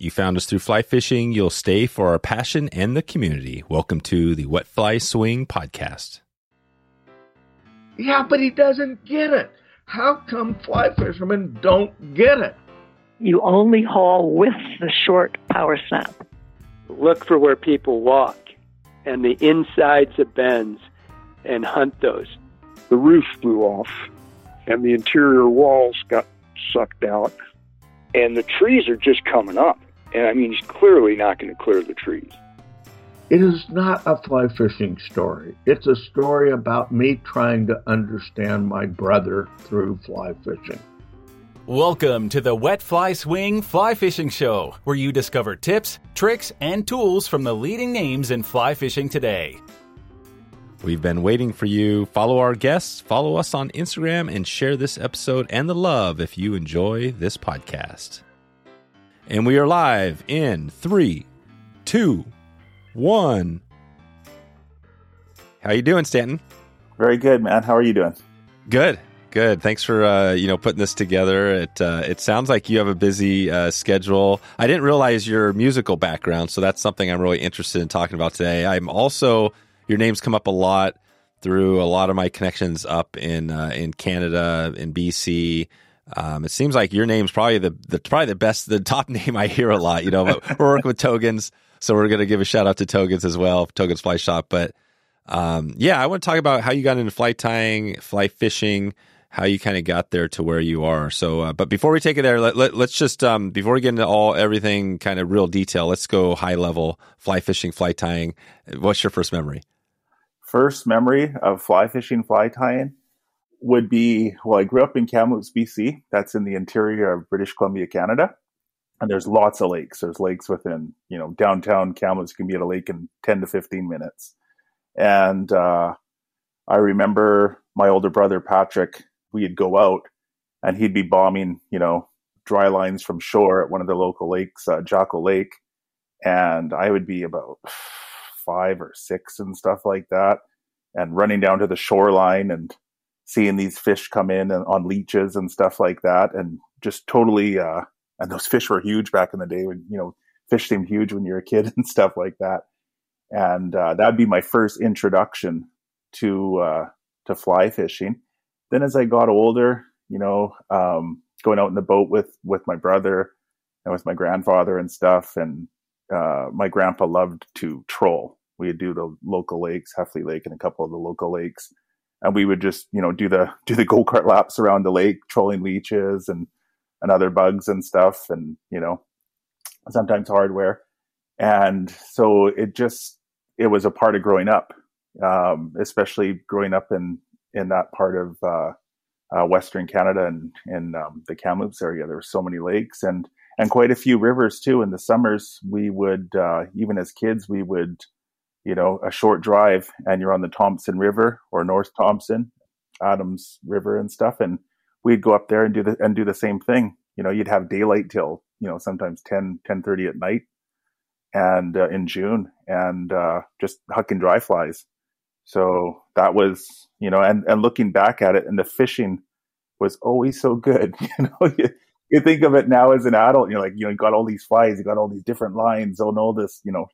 You found us through fly fishing. You'll stay for our passion and the community. Welcome to the Wet Fly Swing podcast. Yeah, but he doesn't get it. How come fly fishermen don't get it? You only haul with the short power snap. Look for where people walk and the insides of bends and hunt those. The roof blew off and the interior walls got sucked out. And the trees are just coming up. And I mean, he's clearly not going to clear the trees. It is not a fly fishing story. It's a story about me trying to understand my brother through fly fishing. Welcome to the Wet Fly Swing Fly Fishing Show, where you discover tips, tricks, and tools from the leading names in fly fishing today. We've been waiting for you. Follow our guests, follow us on Instagram, and share this episode and the love if you enjoy this podcast. And we are live in three, two, one. How you doing, Stanton? Very good, man. How are you doing? Good, good. Thanks for uh, you know putting this together. It uh, it sounds like you have a busy uh, schedule. I didn't realize your musical background, so that's something I'm really interested in talking about today. I'm also your name's come up a lot through a lot of my connections up in uh, in Canada, in BC. Um, it seems like your name's probably the, the probably the best, the top name I hear a lot. You know, but we're working with Togens, so we're going to give a shout out to Togens as well, Togens Fly Shop. But um, yeah, I want to talk about how you got into fly tying, fly fishing, how you kind of got there to where you are. So, uh, but before we take it there, let, let, us just um, before we get into all everything kind of real detail, let's go high level fly fishing, fly tying. What's your first memory? First memory of fly fishing, fly tying would be well, I grew up in Kamloops, BC. That's in the interior of British Columbia, Canada. And there's lots of lakes. There's lakes within, you know, downtown Kamloops can be at a lake in 10 to 15 minutes. And uh, I remember my older brother, Patrick, we'd go out and he'd be bombing, you know, dry lines from shore at one of the local lakes, uh, Jocko Lake. And I would be about five or six and stuff like that and running down to the shoreline and seeing these fish come in and on leeches and stuff like that, and just totally. Uh, and those fish were huge back in the day when you know fish seemed huge when you're a kid and stuff like that. And uh, that'd be my first introduction to uh, to fly fishing. Then as I got older, you know, um, going out in the boat with with my brother and with my grandfather and stuff, and uh, my grandpa loved to troll. We'd do the local lakes, Heffley Lake, and a couple of the local lakes and we would just you know do the do the go kart laps around the lake, trolling leeches and and other bugs and stuff, and you know sometimes hardware, and so it just it was a part of growing up, um, especially growing up in in that part of uh, uh, Western Canada and in um, the Kamloops area. There were so many lakes and and quite a few rivers too. In the summers, we would uh, even as kids we would you know, a short drive and you're on the Thompson River or North Thompson, Adams River and stuff. And we'd go up there and do the, and do the same thing. You know, you'd have daylight till, you know, sometimes 10, 10 30 at night and uh, in June and uh, just hucking dry flies. So that was, you know, and, and looking back at it and the fishing was always so good. You know, you, you think of it now as an adult, you're like, you know, you got all these flies, you got all these different lines, oh, all this, you know,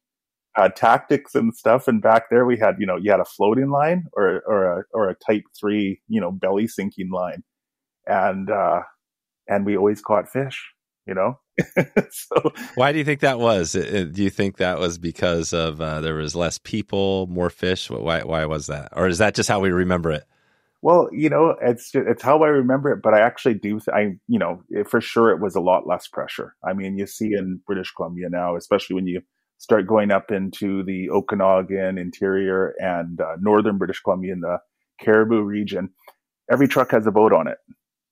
uh, tactics and stuff. And back there, we had you know you had a floating line or or a or a Type Three you know belly sinking line, and uh, and we always caught fish. You know. so why do you think that was? Do you think that was because of uh, there was less people, more fish? Why why was that, or is that just how we remember it? Well, you know, it's it's how I remember it, but I actually do. I you know, for sure, it was a lot less pressure. I mean, you see in British Columbia now, especially when you start going up into the Okanagan interior and uh, northern British Columbia in the Cariboo region, every truck has a boat on it,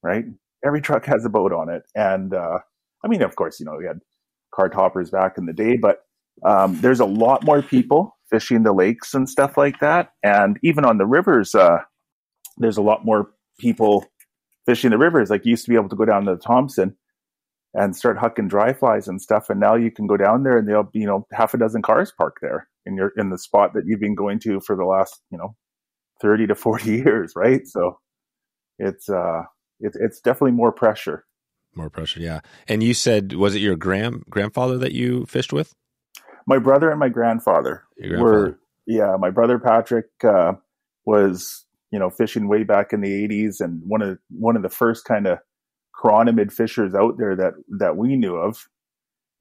right? Every truck has a boat on it. And uh, I mean, of course, you know, we had car toppers back in the day, but um, there's a lot more people fishing the lakes and stuff like that. And even on the rivers, uh, there's a lot more people fishing the rivers. Like you used to be able to go down to the Thompson and start hucking dry flies and stuff. And now you can go down there and there'll be, you know, half a dozen cars parked there in your, in the spot that you've been going to for the last, you know, 30 to 40 years. Right. So it's, uh, it's, it's definitely more pressure. More pressure, yeah. And you said, was it your grand grandfather that you fished with? My brother and my grandfather, grandfather. were yeah. My brother Patrick uh, was you know fishing way back in the '80s, and one of one of the first kind of chironomid fishers out there that that we knew of.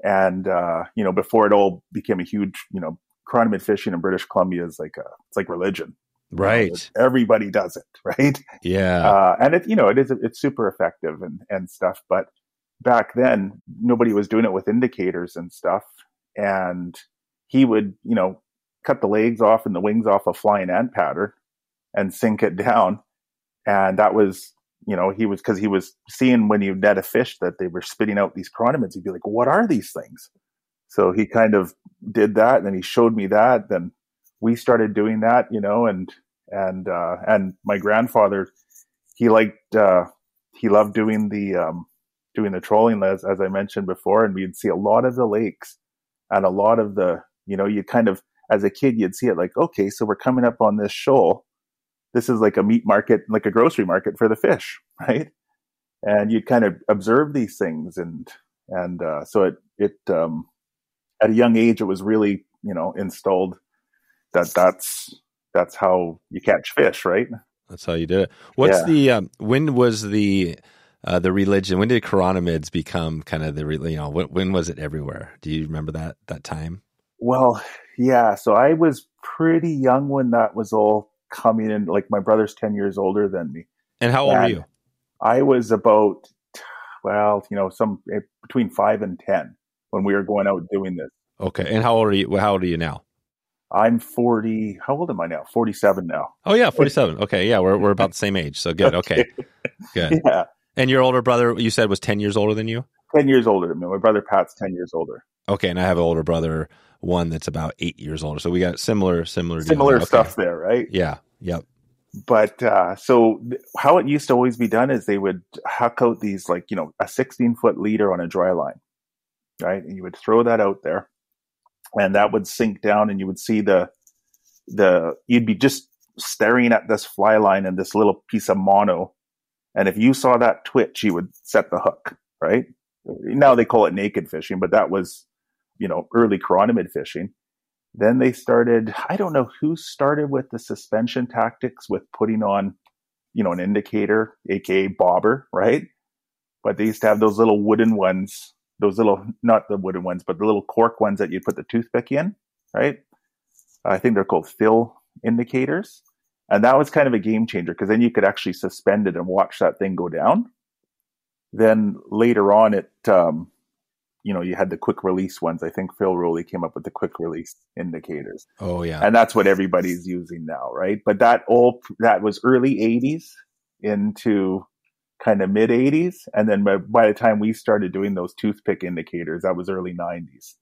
And uh, you know, before it all became a huge, you know, chironomid fishing in British Columbia is like a it's like religion. You know, Right. everybody does it, right? Yeah. uh, and it you know it is it's super effective and and stuff but back then nobody was doing it with indicators and stuff and he would you know cut the legs off and the wings off a flying ant pattern and sink it down and that was you know he was because he was seeing when you net a fish that they were spitting out these chironomids he'd be like what are these things? So he kind of did that and then he showed me that then we started doing that you know and and uh and my grandfather he liked uh he loved doing the um doing the trolling as as I mentioned before and we'd see a lot of the lakes and a lot of the you know you kind of as a kid you'd see it like okay so we're coming up on this shoal this is like a meat market like a grocery market for the fish right and you'd kind of observe these things and and uh so it it um at a young age it was really you know installed that that's that's how you catch fish right That's how you did it. What's Yeah. the um, when was the uh, the religion? When did chironomids become kind of the you know when, when was it everywhere? Do you remember that that time? Well, yeah. So I was pretty young when that was all coming in. Like my brother's 10 years older than me. And how old were you? I was about, well, you know, some eh, between five and 10 when we were going out doing this. Okay, and how old are you? How old are you now? I'm 40. How old am I now? 47 now. Oh yeah, forty seven. Okay, yeah, we're we're about the same age. So good. Okay, good. Yeah. And your older brother, you said, was ten years older than you. 10 years older than me. My brother Pat's 10 years older. Okay, and I have an older brother, one that's about eight years older. So we got similar similar Similar. Okay. stuff there, right? Yeah. Yep. but uh, so th- how it used to always be done is they would huck out these like you know a 16 foot leader on a dry line right and you would throw that out there and that would sink down and you would see the the you'd be just staring at this fly line and this little piece of mono and if you saw that twitch you would set the hook right now they call it naked fishing but that was you know early chironomid fishing then they started, I don't know who started with the suspension tactics with putting on, you know, an indicator, aka bobber, right? But they used to have those little wooden ones, those little, not the wooden ones, but the little cork ones that you put the toothpick in, right? I think they're called fill indicators. And that was kind of a game changer because then you could actually suspend it and watch that thing go down. Then later on, it, um, you know, you had the quick release ones. I think Phil Rowley came up with the quick release indicators, Oh yeah. and that's what everybody's using now, right? But that all that was early '80s into kind of mid '80s, and then by, by the time we started doing those toothpick indicators, that was early '90s,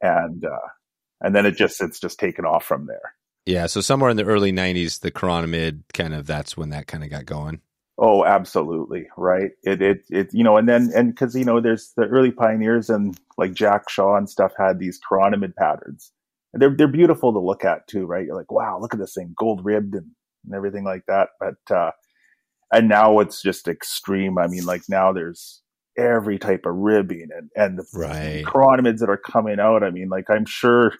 and uh, and then it just it's just taken off from there. Yeah. So somewhere in the early '90s, the chironomid kind of that's when that kind of got going. Oh, absolutely, right. It it it you know, and then and because you know, there's the early pioneers and like Jack Shaw and stuff had these chironomid patterns, and they're they're beautiful to look at too, right? You're like, wow, look at this thing, gold ribbed and, and everything like that. But uh, and now it's just extreme. I mean, like now there's every type of ribbing and and the Right. chironomids that are coming out. I mean, like I'm sure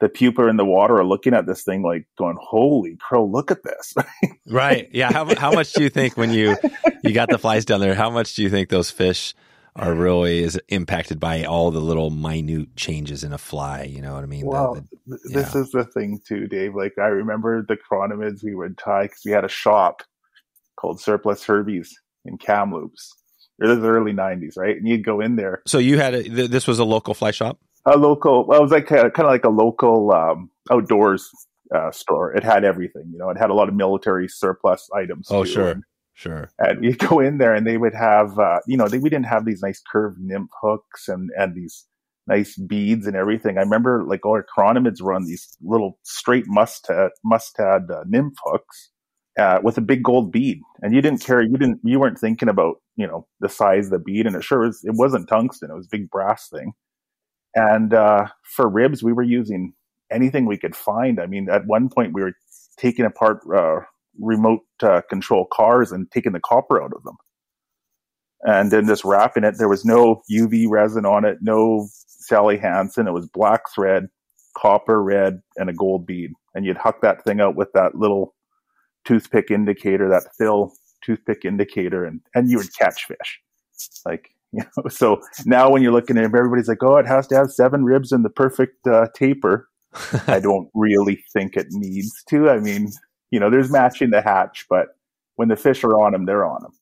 the pupa in the water are looking at this thing like going, holy crow, look at this. Right. Yeah. How how much do you think when you you got the flies down there? How much do you think those fish are really is impacted by all the little minute changes in a fly? You know what I mean? The- Well, the- th- this yeah. is the thing too, Dave. Like I remember the chironomids we would tie because we had a shop called Surplus Herbies in Kamloops. It was the early '90s, right? And you'd go in there, so you had a, th- this was a local fly shop. A local. Well, it was like kind of like a local um, outdoors uh, store. It had everything, you know. It had a lot of military surplus items. Oh, too. sure. Sure. and you go in there, and they would have, uh, you know, they, we didn't have these nice curved nymph hooks and and these nice beads and everything. I remember like all our chironomids were on these little straight mustad mustad uh, nymph hooks uh, with a big gold bead, and you didn't care. You didn't. You weren't thinking about you know the size of the bead, and it sure was. It wasn't tungsten. It was a big brass thing. And uh, for ribs, we were using anything we could find. I mean, at one point we were taking apart uh, remote uh, control cars and taking the copper out of them. and then just wrapping it. There was no UV resin on it, no Sally Hansen. It was black thread, copper red, and a gold bead. And you'd huck that thing out with that little toothpick indicator, that fill toothpick indicator, and, and you would catch fish. Like, you know, so now when you're looking at it, everybody's like, oh, it has to have seven ribs and the perfect uh, taper. I don't really think it needs to. I mean, you know, there's matching the hatch, but when the fish are on them, they're on them.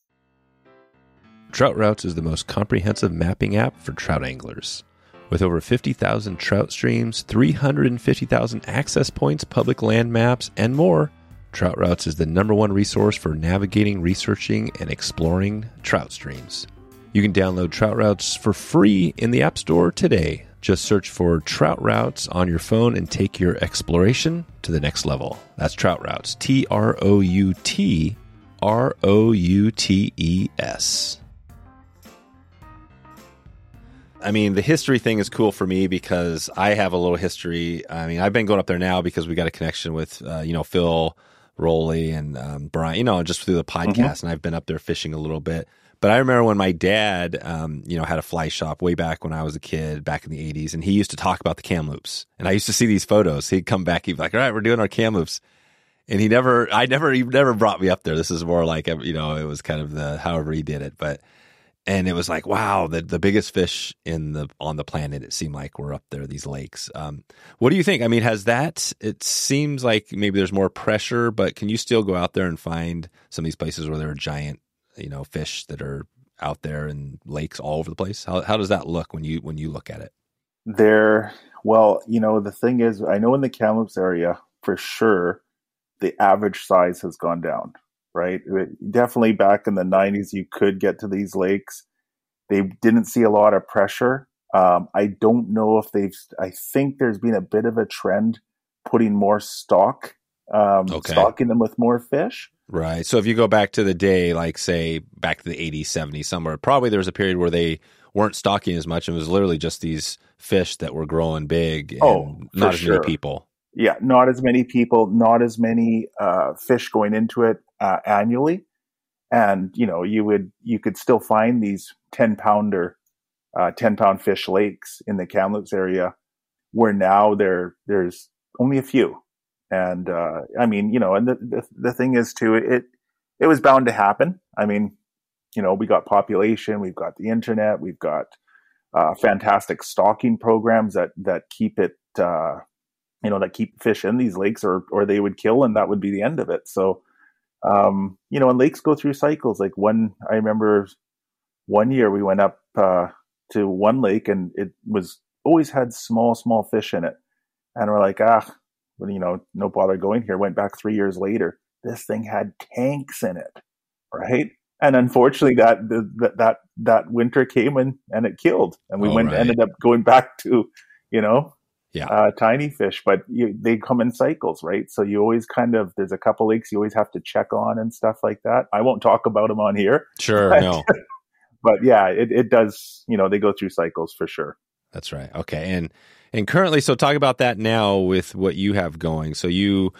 Trout Routes is the most comprehensive mapping app for trout anglers. With over 50,000 trout streams, 350,000 access points, public land maps, and more, Trout Routes is the number one resource for navigating, researching, and exploring trout streams. You can download Trout Routes for free in the App Store today. Just search for Trout Routes on your phone and take your exploration to the next level. That's Trout Routes. T R O U T R O U T E S. I mean, the history thing is cool for me because I have a little history. I mean, I've been going up there now because we got a connection with, uh, you know, Phil Rowley and um, Brian, you know, just through the podcast. Mm-hmm. And I've been up there fishing a little bit. But I remember when my dad, um, you know, had a fly shop way back when I was a kid, back in the '80s, and he used to talk about the Kamloops. And I used to see these photos. He'd come back, he'd be like, "All right, we're doing our Kamloops," and he never, I never, he never brought me up there. This is more like, you know, it was kind of the however he did it, but and it was like wow the the biggest fish in the on the planet it seemed like were up there these lakes um, what do you think i mean has that it seems like maybe there's more pressure but can you still go out there and find some of these places where there are giant you know fish that are out there in lakes all over the place how, how does that look when you when you look at it there well you know the thing is i know in the kamloops area for sure the average size has gone down right? Definitely back in the 90s, you could get to these lakes. They didn't see a lot of pressure. Um, I don't know if they've, I think there's been a bit of a trend putting more stock, um, okay. stocking them with more fish. Right. So if you go back to the day, like say back to the 80s, 70s, somewhere, probably there was a period where they weren't stocking as much. and It was literally just these fish that were growing big. oh, not as sure. many people. Yeah, not as many people, not as many uh, fish going into it uh, annually, and you know you would you could still find these ten pounder, uh, ten pound fish lakes in the Kamloops area, where now there there's only a few, and uh, I mean you know, and the, the the thing is too it it was bound to happen. I mean, you know, we got population, we've got the internet, we've got uh, fantastic stocking programs that that keep it uh, you know that keep fish in these lakes or or they would kill and that would be the end of it. So um you know and lakes go through cycles. Like one i remember one year we went up uh to one lake and it was always had small small fish in it. And we're like ah you know no bother going here went back three years later this thing had tanks in it right and unfortunately that that that that winter came and and it killed and we went right. ended up going back to you know yeah. uh, tiny fish, but you, they come in cycles, right? So you always kind of there's a couple lakes you always have to check on and stuff like that. I won't talk about them on here. Sure, but, no. but yeah, it, it does. You know, they go through cycles for sure. That's right. Okay, and and currently, so talk about that now with what you have going. So you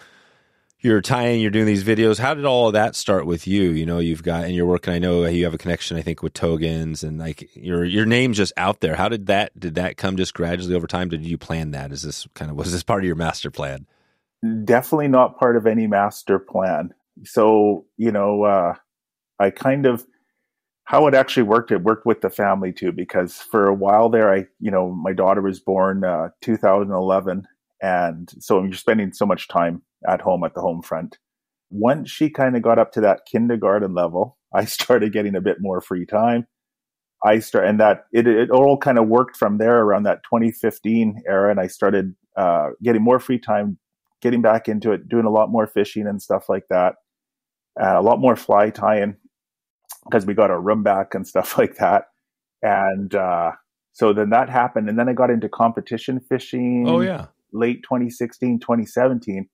you're tying, you're doing these videos. How did all of that start with you? You know, you've got and you're working. I know you have a connection. I think with Togens and like your your name's just out there. How did that did that come just gradually over time? Did you plan that? Is this kind of was this part of your master plan? Definitely not part of any master plan. So you know, uh, I kind of how it actually worked. It worked with the family too because for a while there, I you know my daughter was born uh, 2011, and so you're spending so much time at home at the home front. Once she kind of got up to that kindergarten level, I started getting a bit more free time. I start and that it, it all kind of worked from there around that 2015 era, and I started uh, getting more free time, getting back into it, doing a lot more fishing and stuff like that, uh, a lot more fly tying because we got our room back and stuff like that, and uh, so then that happened, and then I got into competition fishing. Oh yeah, late 2016, 2017,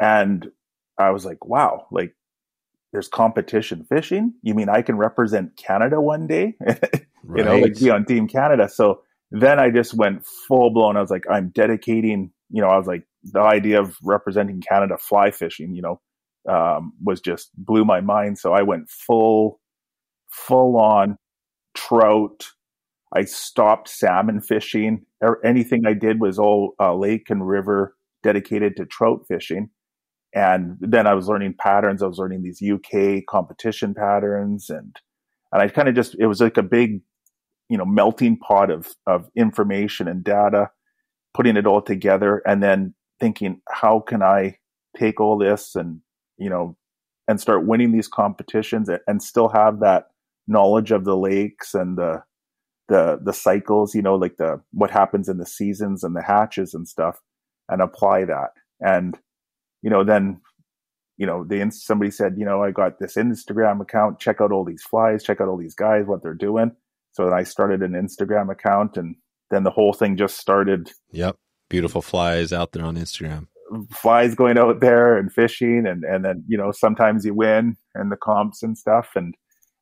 and I was like, wow, like there's competition fishing. You mean I can represent Canada one day? you know, like be on Team Canada. So then I just went full blown. I was like, I'm dedicating, you know, I was like, the idea of representing Canada fly fishing, you know, um, was just blew my mind. So I went full, full on trout. I stopped salmon fishing. Er, anything I did was all uh, lake and river dedicated to trout fishing. And then I was learning patterns. I was learning these UK competition patterns, and and I kind of just it was like a big, you know, melting pot of of information and data, putting it all together, and then thinking, how can I take all this and you know, and start winning these competitions and still have that knowledge of the lakes and the the the cycles, you know, like the what happens in the seasons and the hatches and stuff, and apply that. And you know, then, you know, the somebody said, you know, I got this Instagram account, check out all these flies, check out all these guys, what they're doing. So then I started an Instagram account and then the whole thing just started. Yep. Beautiful flies out there on Instagram. Flies going out there and fishing and, and then, you know, sometimes you win and the comps and stuff. And,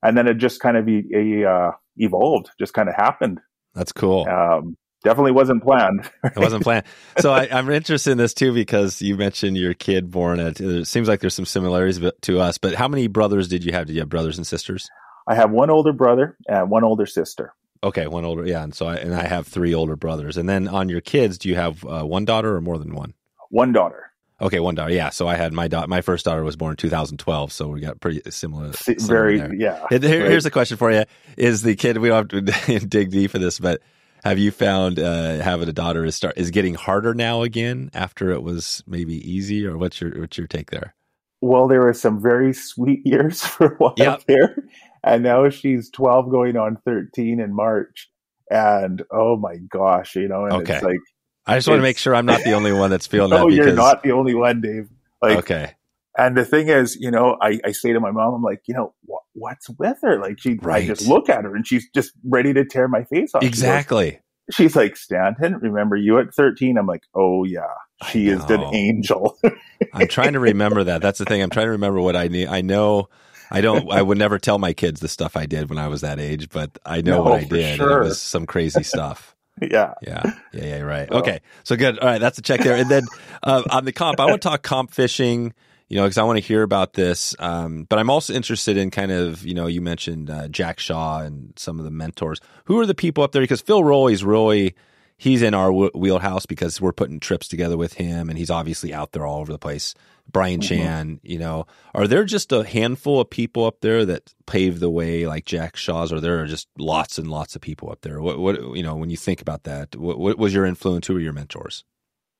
and then it just kind of uh, evolved, just kind of happened. That's cool. Um, definitely wasn't planned. it wasn't planned. So I, am interested in this too because you mentioned your kid born at. It seems like there's some similarities to us. But how many brothers did you have? Did you have brothers and sisters? I have one older brother and one older sister. Okay, one older, yeah, and so I, and I have three older brothers. And then on your kids, do you have uh, one daughter or more than one? One daughter. Okay, one daughter. Yeah, so I had my daughter. My first daughter was born in 2012, so we got pretty similar. Very, there. yeah. Here, here's a question for you: Is the kid? We don't have to dig deep for this, but have you found uh, having a daughter is start is getting harder now again after it was maybe easy, or what's your what's your take there? Well, there were some very sweet years for a while yep. there, and now she's twelve, going on thirteen in March, and oh my gosh, you know, and okay. it's like I just want to make sure I'm not the only one that's feeling no, that. No, you're not the only one, Dave. Like, okay. And the thing is, you know, I, I say to my mom, I'm like, you know, what, what's with her? Like, she, right. I just look at her and she's just ready to tear my face off. Exactly. She goes, she's like, Stanton, remember you at 13? I'm like, oh yeah, she is an angel. I'm trying to remember that. That's the thing. I'm trying to remember what I need. I know I don't, I would never tell my kids the stuff I did when I was that age, but I know no, what I did. Sure. It was some crazy stuff. Yeah. Yeah. Yeah. Yeah. Right. Okay. So good. All right. That's a check there. And then uh, on the comp, I want to talk comp fishing you know, because I want to hear about this. Um, but I'm also interested in kind of, you know, you mentioned uh, Jack Shaw and some of the mentors. Who are the people up there? Because Phil Rowley's really, he's in our w- wheelhouse because we're putting trips together with him and he's obviously out there all over the place. Brian mm-hmm. Chan, you know, are there just a handful of people up there that paved the way like Jack Shaw's, or there are just lots and lots of people up there? What, what you know, when you think about that, what, what was your influence? Who were your mentors?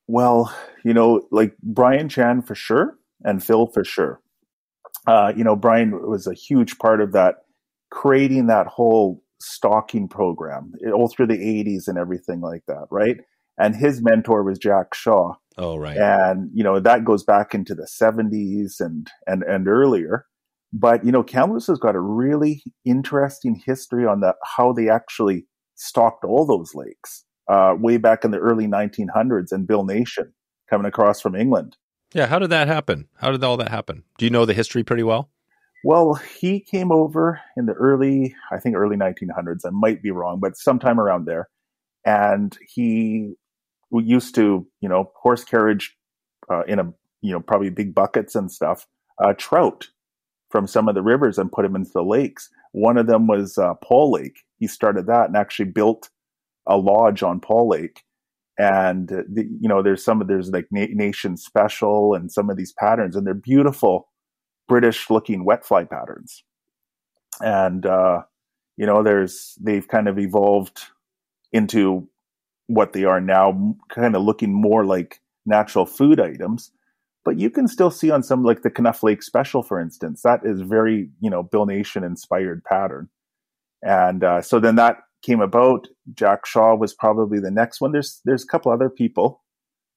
Well, you know, like Brian Chan for sure and Phil for sure. Uh, you know, Brian was a huge part of that, creating that whole stocking program all through the 80s and everything like that, right? And his mentor was Jack Shaw. Oh, right. And, you know, that goes back into the 70s and, and, and earlier. But, you know, Kamloops has got a really interesting history on the, how they actually stocked all those lakes uh, way back in the early 1900s and Bill Nation coming across from England. Yeah, how did that happen? How did all that happen? Do you know the history pretty well? Well, he came over in the early, I think early 1900s. I might be wrong, but sometime around there. And he used to, you know, horse carriage uh, in a, you know, probably big buckets and stuff, uh, trout from some of the rivers and put them into the lakes. One of them was uh, Paul Lake. He started that and actually built a lodge on Paul Lake and the, you know there's some of there's like na- nation special and some of these patterns and they're beautiful british looking wet fly patterns and uh you know there's they've kind of evolved into what they are now kind of looking more like natural food items but you can still see on some like the Knouff Lake special for instance that is very you know bill nation inspired pattern and uh, so then that came about. Jack Shaw was probably the next one. There's there's a couple other people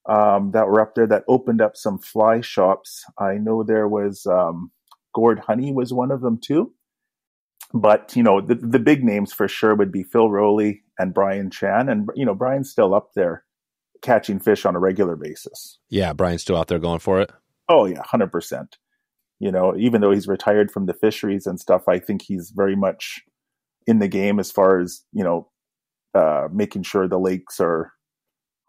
um, that were up there that opened up some fly shops. I know there was um, Gord Honey was one of them too. But you know the the big names for sure would be Phil Rowley and Brian Chan, and you know Brian's still up there catching fish on a regular basis. Yeah, Brian's still out there going for it. Oh yeah, hundred percent. You know, even though he's retired from the fisheries and stuff, I think he's very much in the game as far as you know uh, making sure the lakes are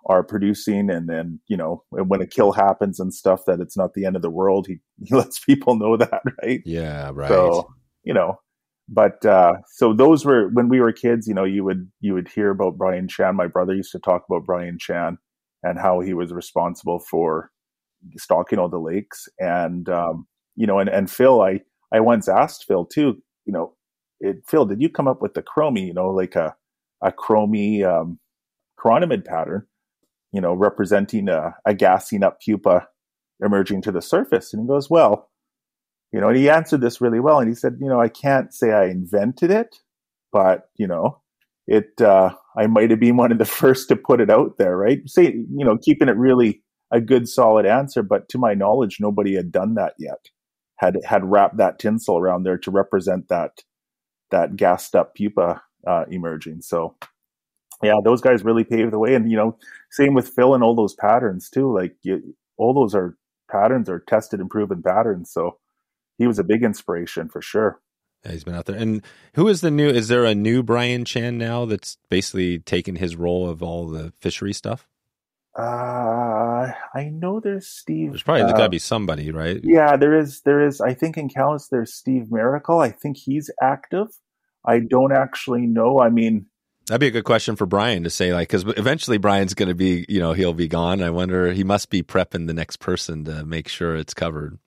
are producing and then you know when a kill happens and stuff that it's not the end of the world he, he lets people know that right yeah right so you know but uh, so those were when we were kids. You know, you would you would hear about Brian Chan. My brother used to talk about Brian Chan and how he was responsible for stocking all the lakes. And um, you know, and and Phil, I I once asked Phil too. You know, it, Phil, did you come up with the chromie? You know, like a a chromie um, chironomid pattern. You know, representing a, a gassing up pupa emerging to the surface. And he goes, well, you know, and he answered this really well. And he said, you know, I can't say I invented it, but, you know, it, uh, I might have been one of the first to put it out there, right? Say, you know, keeping it really a good solid answer. But to my knowledge, nobody had done that yet, had, had wrapped that tinsel around there to represent that, that gassed up pupa, uh, emerging. So, yeah, those guys really paved the way. And, you know, same with Phil and all those patterns too. Like you, all those are patterns are tested and proven patterns. So he was a big inspiration for sure. Yeah, he's been out there. And who is the new? Is there a new Brian Chan now that's basically taken his role of all the fishery stuff? Uh, I know there's Steve. There's probably uh, got to be somebody, right? Yeah, there is. There is. I think in Calais there's Steve Maricle. I think he's active. I don't actually know. I mean, That'd be a good question for Brian to say, like, because eventually Brian's going to be, you know, he'll be gone. I wonder, he must be prepping the next person to make sure it's covered.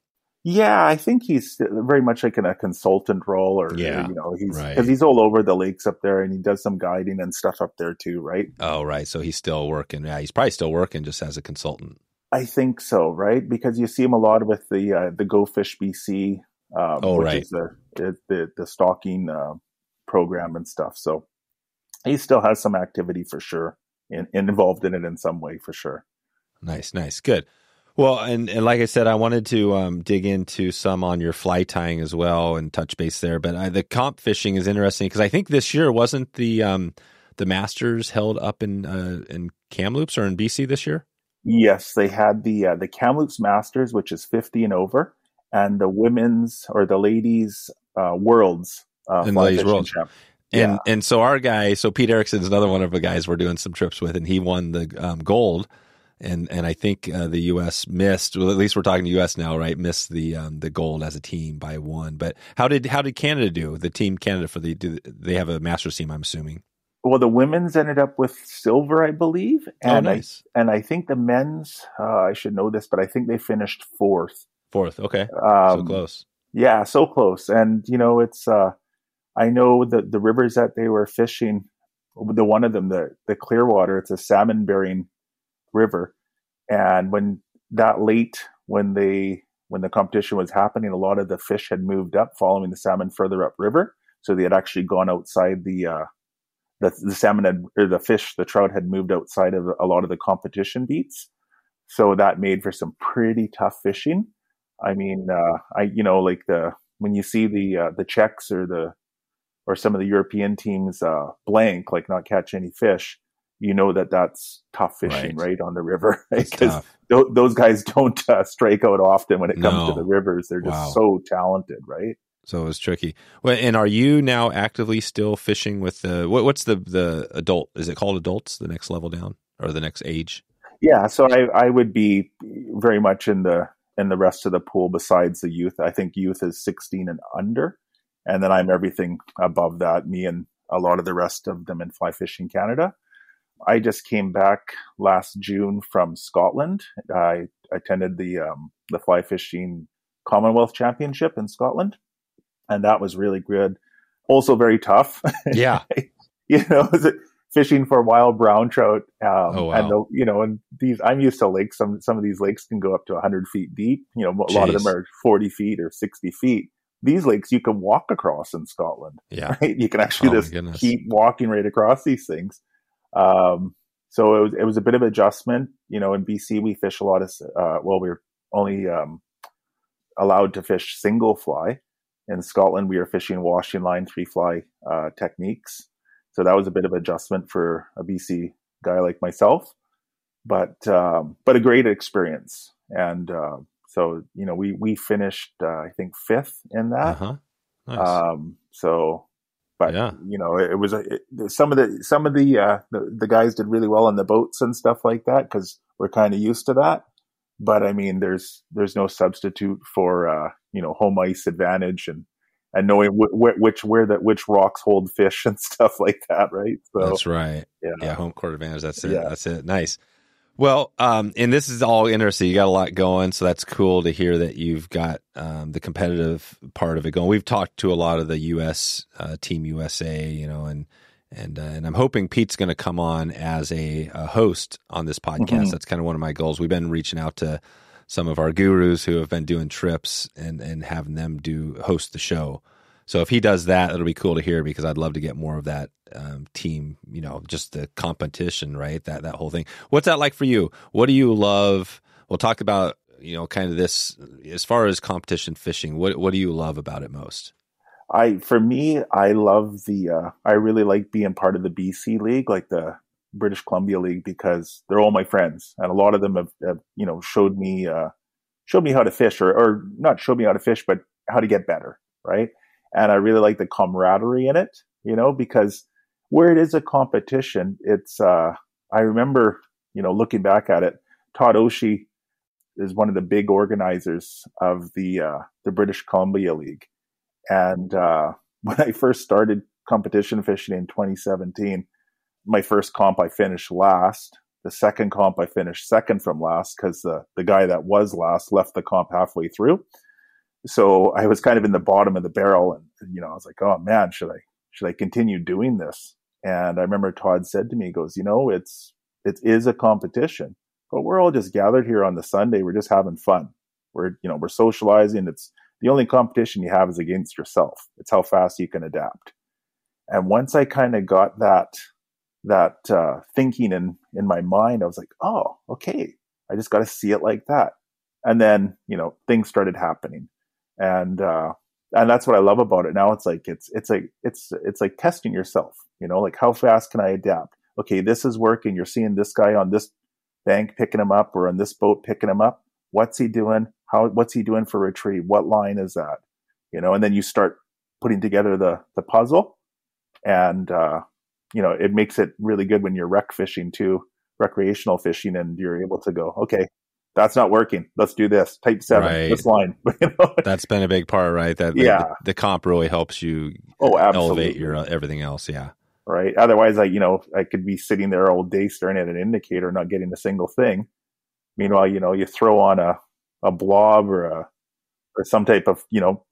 Yeah, I think he's very much like in a consultant role, or Yeah, you know, he's because right. he's all over the lakes up there, and he does some guiding and stuff up there too, right? Oh, right. So he's still working. Yeah, he's probably still working just as a consultant. I think so, right? Because you see him a lot with the uh, the Go Fish BC, um, Oh, which right. is the the the, stocking uh, program and stuff. So he still has some activity for sure, and, and involved in it in some way for sure. Nice, nice, good. Well, and, and like I said, I wanted to um, dig into some on your fly tying as well and touch base there. But I, the comp fishing is interesting because I think this year wasn't the um, the Masters held up in uh, in Kamloops or in BC this year. Yes, they had the uh, the Kamloops Masters, which is fifty and over, and the women's or the ladies uh, worlds uh, And fly ladies' worlds. champ. And Yeah. and so our guy, so Pete Erickson's another one of the guys we're doing some trips with, and he won the um, gold. And and I think uh, the U.S. missed. Well, at least we're talking to U.S. now, right? Missed the um, the gold as a team by one. But how did how did Canada do? The team Canada for the do they have a Masters team? I'm assuming. Well, the women's ended up with silver, I believe, Oh, and nice. I and I think the men's. Uh, I should know this, but I think they finished fourth. Fourth. Okay. Um, so close. Yeah, so close. And you know, it's uh I know that the rivers that they were fishing, the one of them, the the Clearwater, it's a salmon bearing river. And when that late when they when the competition was happening, a lot of the fish had moved up following the salmon further up river. So they had actually gone outside the uh the, the salmon had or the fish, the trout had moved outside of a lot of the competition beats. So that made for some pretty tough fishing. I mean, uh, I you know like the when you see the uh, the Czechs or the or some of the European teams uh, blank, like not catch any fish, you know that that's tough fishing, Right. right, on the river, because th- those guys don't uh, strike out often when it comes No. to the rivers. They're just Wow. so talented, right? So it was tricky. Well, and are you now actively still fishing with the what, what's the the adult? Is it called adults? The next level down or the next age? Yeah, so I, I would be very much in the in the rest of the pool besides the youth. I think youth is 16 and under, and then I'm everything above that. Me and a lot of the rest of them in Fly Fishing Canada. I just came back last June from Scotland. I attended the um, the Fly Fishing Commonwealth Championship in Scotland, and that was really good. Also very tough. Yeah. you know, fishing for wild brown trout? Um, Oh, wow. And the, you know, and these I'm used to lakes. Some some of these lakes can go up to 100 feet deep. You know, a lot of them are 40 feet or 60 feet. These lakes you can walk across in Scotland. Yeah. Right? You can actually Oh, just keep walking right across these things. Um, so it was it was a bit of adjustment. You know, in BC we fish a lot of uh, well, we are only um, allowed to fish single fly. In Scotland, we are fishing washing line three fly uh, techniques. So that was a bit of adjustment for a BC guy like myself, but um, but a great experience. And uh, so you know, we we finished uh, I think fifth in that. huh. Nice. Um, so, but Yeah. you know, it, it was a, it, some of the some of the, uh, the the guys did really well on the boats and stuff like that because we're kind of used to that. But I mean, there's there's no substitute for uh, you know home ice advantage and and knowing wh- wh- which where that which rocks hold fish and stuff like that, right? So, That's right. Yeah. yeah, home court advantage. That's it. Yeah. That's it. Nice. Well, um, and this is all interesting. You got a lot going, so that's cool to hear that you've got um, the competitive part of it going. We've talked to a lot of the U.S. Uh, Team USA, you know, and and uh, and I'm hoping Pete's going to come on as a, a, host on this podcast. Mm-hmm. That's kind of one of my goals. We've been reaching out to some of our gurus who have been doing trips and and having them do host the show. So if he does that, it'll be cool to hear because I'd love to get more of that um, team. You know, just the competition, right? That that whole thing. What's that like for you? What do you love? We'll talk about you know kind of this as far as competition fishing. What what do you love about it most? I for me, I love the. Uh, I really like being part of the BC League, like the British Columbia League, because they're all my friends, and a lot of them have, have you know showed me uh, showed me how to fish, or or not showed me how to fish, but how to get better, right? And I really like the camaraderie in it, you know, because where it is a competition, it's, uh, I remember, you know, looking back at it, Todd Oishi is one of the big organizers of the, uh, the British Columbia League. And, uh, when I first started competition fishing in 2017, my first comp I finished last. The second comp I finished second from last because the, the guy that was last left the comp halfway through so I was kind of in the bottom of the barrel and, you know, I was like, oh man, should I, should I continue doing this? And I remember Todd said to me, he goes, you know, it's, it is a competition, but we're all just gathered here on the Sunday. We're just having fun. We're, you know, we're socializing. It's the only competition you have is against yourself. It's how fast you can adapt. And once I kind of got that, that, uh, thinking in, in my mind, I was like, oh, okay. I just got to see it like that. And then, you know, things started happening and uh, and that's what I love about it. Now it's like it's it's like it's it's like testing yourself. You know, like how fast can I adapt? Okay, this is working. You're seeing this guy on this bank picking him up, or on this boat picking him up. What's he doing? How what's he doing for retrieve? What line is that? You know, and then you start putting together the the puzzle, and uh, you know it makes it really good when you're rec fishing too, recreational fishing, and you're able to go, okay, that's not working. Let's do this. Type seven. Right. This line. That's been a big part, right? That yeah. The, the, comp really helps you. Oh, absolutely. Elevate your uh, everything else. Yeah. Right. Otherwise, I you know I could be sitting there all day staring at an indicator, not getting a single thing. Meanwhile, you know, you throw on a a blob or a or some type of you know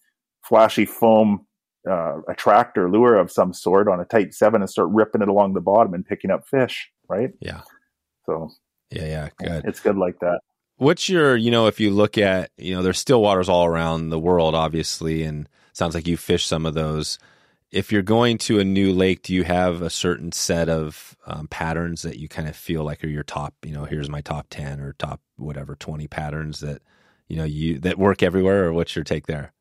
flashy foam uh, attractor lure of some sort on a Type seven and start ripping it along the bottom and picking up fish. Right. Yeah. So. Yeah. Yeah. Good. It's good like that. What's your, you know, if you look at, you know, there's still waters all around the world, obviously, and sounds like you fish some of those. If you're going to a new lake, do you have a certain set of um, patterns that you kind of feel like are your top, you know, here's my top 10 or top whatever 20 patterns that, you know, you that work everywhere or what's your take there?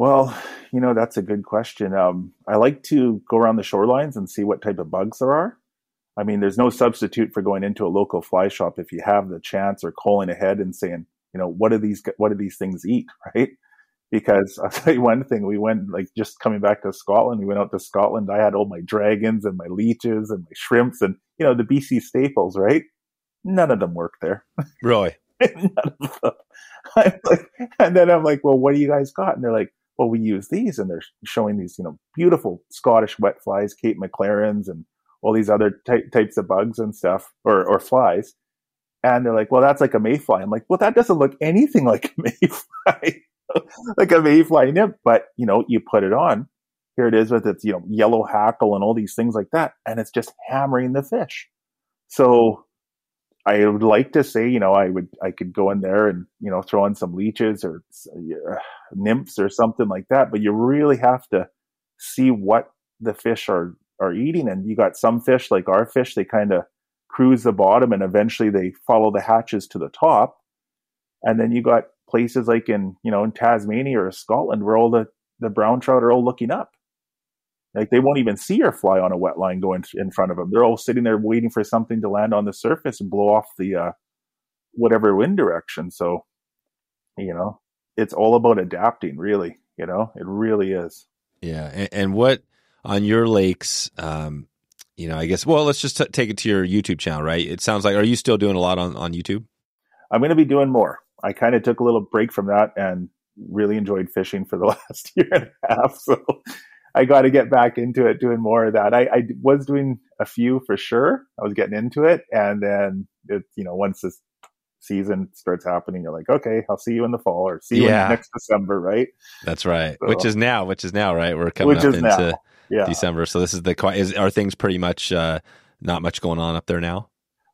Well, you know, that's a good question. Um, I like to go around the shorelines and see what type of bugs there are. I mean, there's no substitute for going into a local fly shop if you have the chance or calling ahead and saying, you know, what do these what do these things eat, right? Because I'll tell you one thing, we went like just coming back to Scotland, we went out to Scotland. I had all my dragons and my leeches and my shrimps and you know the BC staples, right? None of them work there. Really? None of them. Like, and then I'm like, well, what do you guys got? And they're like, well, we use these, and they're showing these, you know, beautiful Scottish wet flies, Kate McLarens, and all these other ty- types of bugs and stuff or, or flies. And they're like, well, that's like a mayfly. I'm like, well, that doesn't look anything like a mayfly, like a mayfly nymph. But, you know, you put it on. Here it is with its, you know, yellow hackle and all these things like that. And it's just hammering the fish. So I would like to say, you know, I would, I could go in there and, you know, throw in some leeches or uh, nymphs or something like that. But you really have to see what the fish are are eating. And you got some fish like our fish, they kind of cruise the bottom and eventually they follow the hatches to the top. And then you got places like in, you know, in Tasmania or Scotland where all the, the brown trout are all looking up. Like they won't even see your fly on a wet line going in front of them. They're all sitting there waiting for something to land on the surface and blow off the, uh, whatever wind direction. So, you know, it's all about adapting really, you know, it really is. Yeah. And, and what, on your lakes, um, you know, I guess, well, let's just t- take it to your YouTube channel, right? It sounds like, are you still doing a lot on, on YouTube? I'm going to be doing more. I kind of took a little break from that and really enjoyed fishing for the last year and a half. So I got to get back into it, doing more of that. I, I, was doing a few for sure. I was getting into it, and then it, you know, once this season starts happening, you're like, okay, I'll see you in the fall or see you yeah. next December, right? That's right. So, which is now, which is now, right? We're coming up into yeah. December, so this is the is are things pretty much uh, not much going on up there now?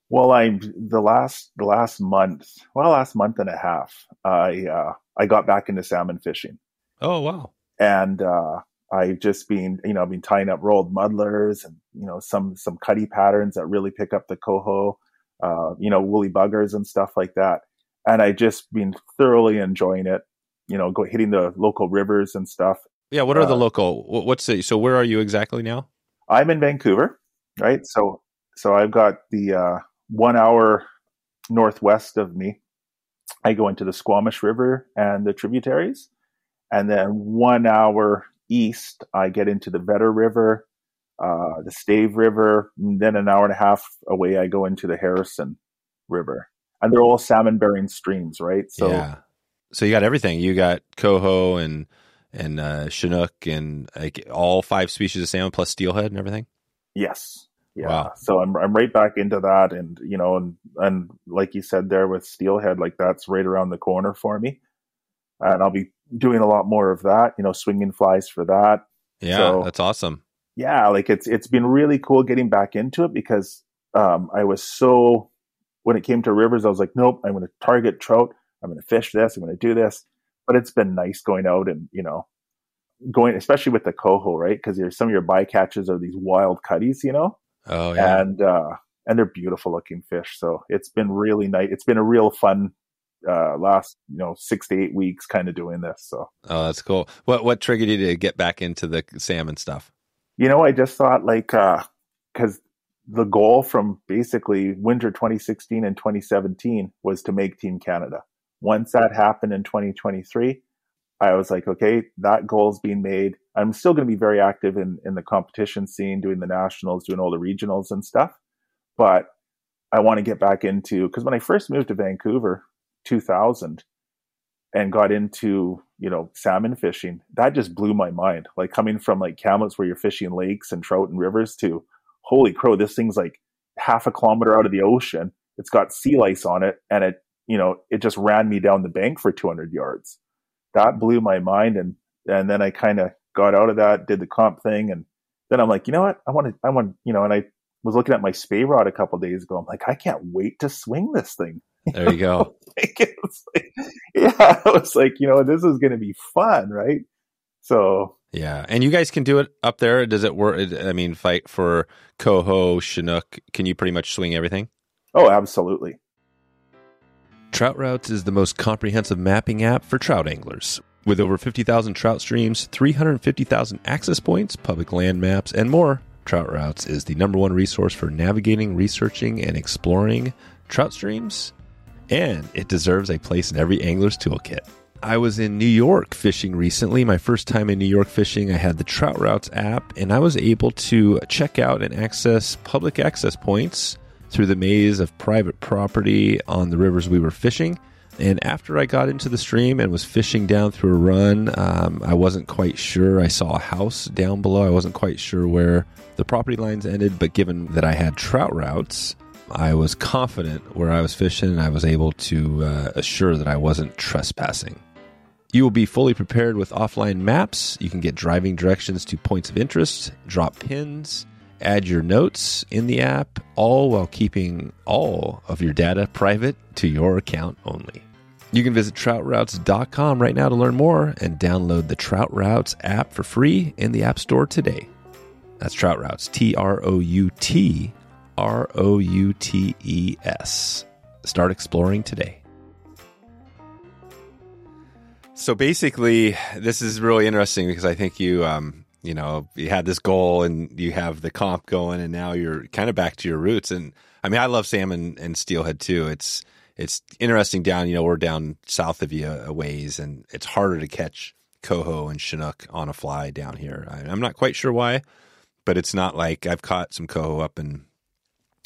Well, I'm the last the last month, well, last month and a half, I uh, I got back into salmon fishing. Oh wow! And uh, I've just been, you know, I've been tying up rolled muddlers and you know some some cutty patterns that really pick up the coho, uh, you know, woolly buggers and stuff like that. And I just been thoroughly enjoying it. You know, go hitting the local rivers and stuff. Yeah, what are uh, the local? What's the? So where are you exactly now? I'm in Vancouver, right? So so I've got the uh, one hour northwest of me. I go into the Squamish River and the tributaries, and then one hour east, I get into the Vedder River, uh, the Stave River. then an hour and a half away, I go into the Harrison River, and they're all salmon bearing streams, right? So, yeah. So you got everything. You got coho and and uh, chinook and like all five species of salmon plus steelhead and everything. Yes. Yeah. Wow. So I'm I'm right back into that, and you know, and and like you said there with steelhead, like that's right around the corner for me, and I'll be doing a lot more of that. You know, swinging flies for that. Yeah, so, that's awesome. Yeah, like it's it's been really cool getting back into it because um, I was so when it came to rivers, I was like, nope, I'm going to target trout. I'm going to fish this. I'm going to do this. But it's been nice going out and you know going, especially with the coho, right? Because some of your bycatches are these wild cutties, you know. Oh yeah, and uh, and they're beautiful looking fish. So it's been really nice. It's been a real fun uh, last you know six to eight weeks kind of doing this. So oh, that's cool. What what triggered you to get back into the salmon stuff? You know, I just thought like because uh, the goal from basically winter 2016 and 2017 was to make Team Canada. Once that happened in 2023, I was like, okay, that goal is being made. I'm still going to be very active in, in the competition scene, doing the nationals, doing all the regionals and stuff. But I want to get back into, because when I first moved to Vancouver, 2000, and got into, you know, salmon fishing, that just blew my mind. Like coming from like Kamloops where you're fishing lakes and trout and rivers to, holy crow, this thing's like half a kilometer out of the ocean. It's got sea lice on it. And it, you know, it just ran me down the bank for 200 yards that blew my mind. And, and then I kind of got out of that, did the comp thing. And then I'm like, you know what? I want to, I want, you know, and I was looking at my spey rod a couple days ago. I'm like, I can't wait to swing this thing. There you go. like, yeah, I was like, you know, this is going to be fun, right? So yeah, and you guys can do it up there. Does it work? I mean, fight for coho, chinook. Can you pretty much swing everything? Oh, absolutely. Trout Routes is the most comprehensive mapping app for trout anglers. With over 50,000 trout streams, 350,000 access points, public land maps, and more, Trout Routes is the number one resource for navigating, researching, and exploring trout streams, and it deserves a place in every angler's toolkit. I was in New York fishing recently. My first time in New York fishing, I had the Trout Routes app, and I was able to check out and access public access points through the maze of private property on the rivers we were fishing. And after I got into the stream and was fishing down through a run, um, I wasn't quite sure. I saw a house down below. I wasn't quite sure where the property lines ended, but given that I had trout routes, I was confident where I was fishing and I was able to uh, assure that I wasn't trespassing. You will be fully prepared with offline maps. You can get driving directions to points of interest, drop pins, Add your notes in the app, all while keeping all of your data private to your account only. You can visit troutroutes.com right now to learn more and download the Trout Routes app for free in the App Store today. That's Trout Routes, T R O U T R O U T E S. Start exploring today. So basically, this is really interesting because I think you um, you know, you had this goal and you have the comp going and now you're kind of back to your roots. And I mean, I love salmon and steelhead too. It's, it's interesting down, you know, we're down south of you a ways and it's harder to catch coho and chinook on a fly down here. I, am not quite sure why, but it's not like I've caught some coho up in,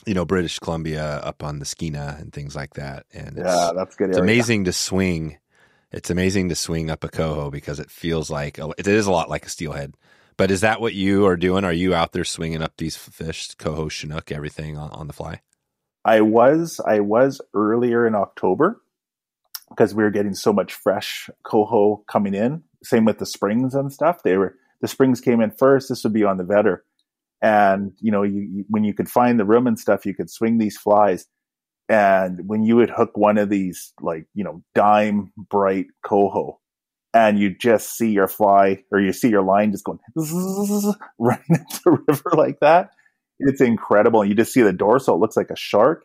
you know, British Columbia up on the Skeena and things like that. And yeah, that's good. It's amazing to swing It's amazing to swing up a coho because it feels like it is a lot like a steelhead. But is that what you are doing? Are you out there swinging up these fish, coho, chinook, everything on, on the fly? I was I was earlier in October because we were getting so much fresh coho coming in. Same with the springs and stuff. They were the springs came in first. This would be on the Vedder, and you know you, when you could find the room and stuff, you could swing these flies. And when you would hook one of these like you know dime bright coho, and you just see your fly or you see your line just going running into the river like that, it's incredible. You just see the dorsal; it looks like a shark.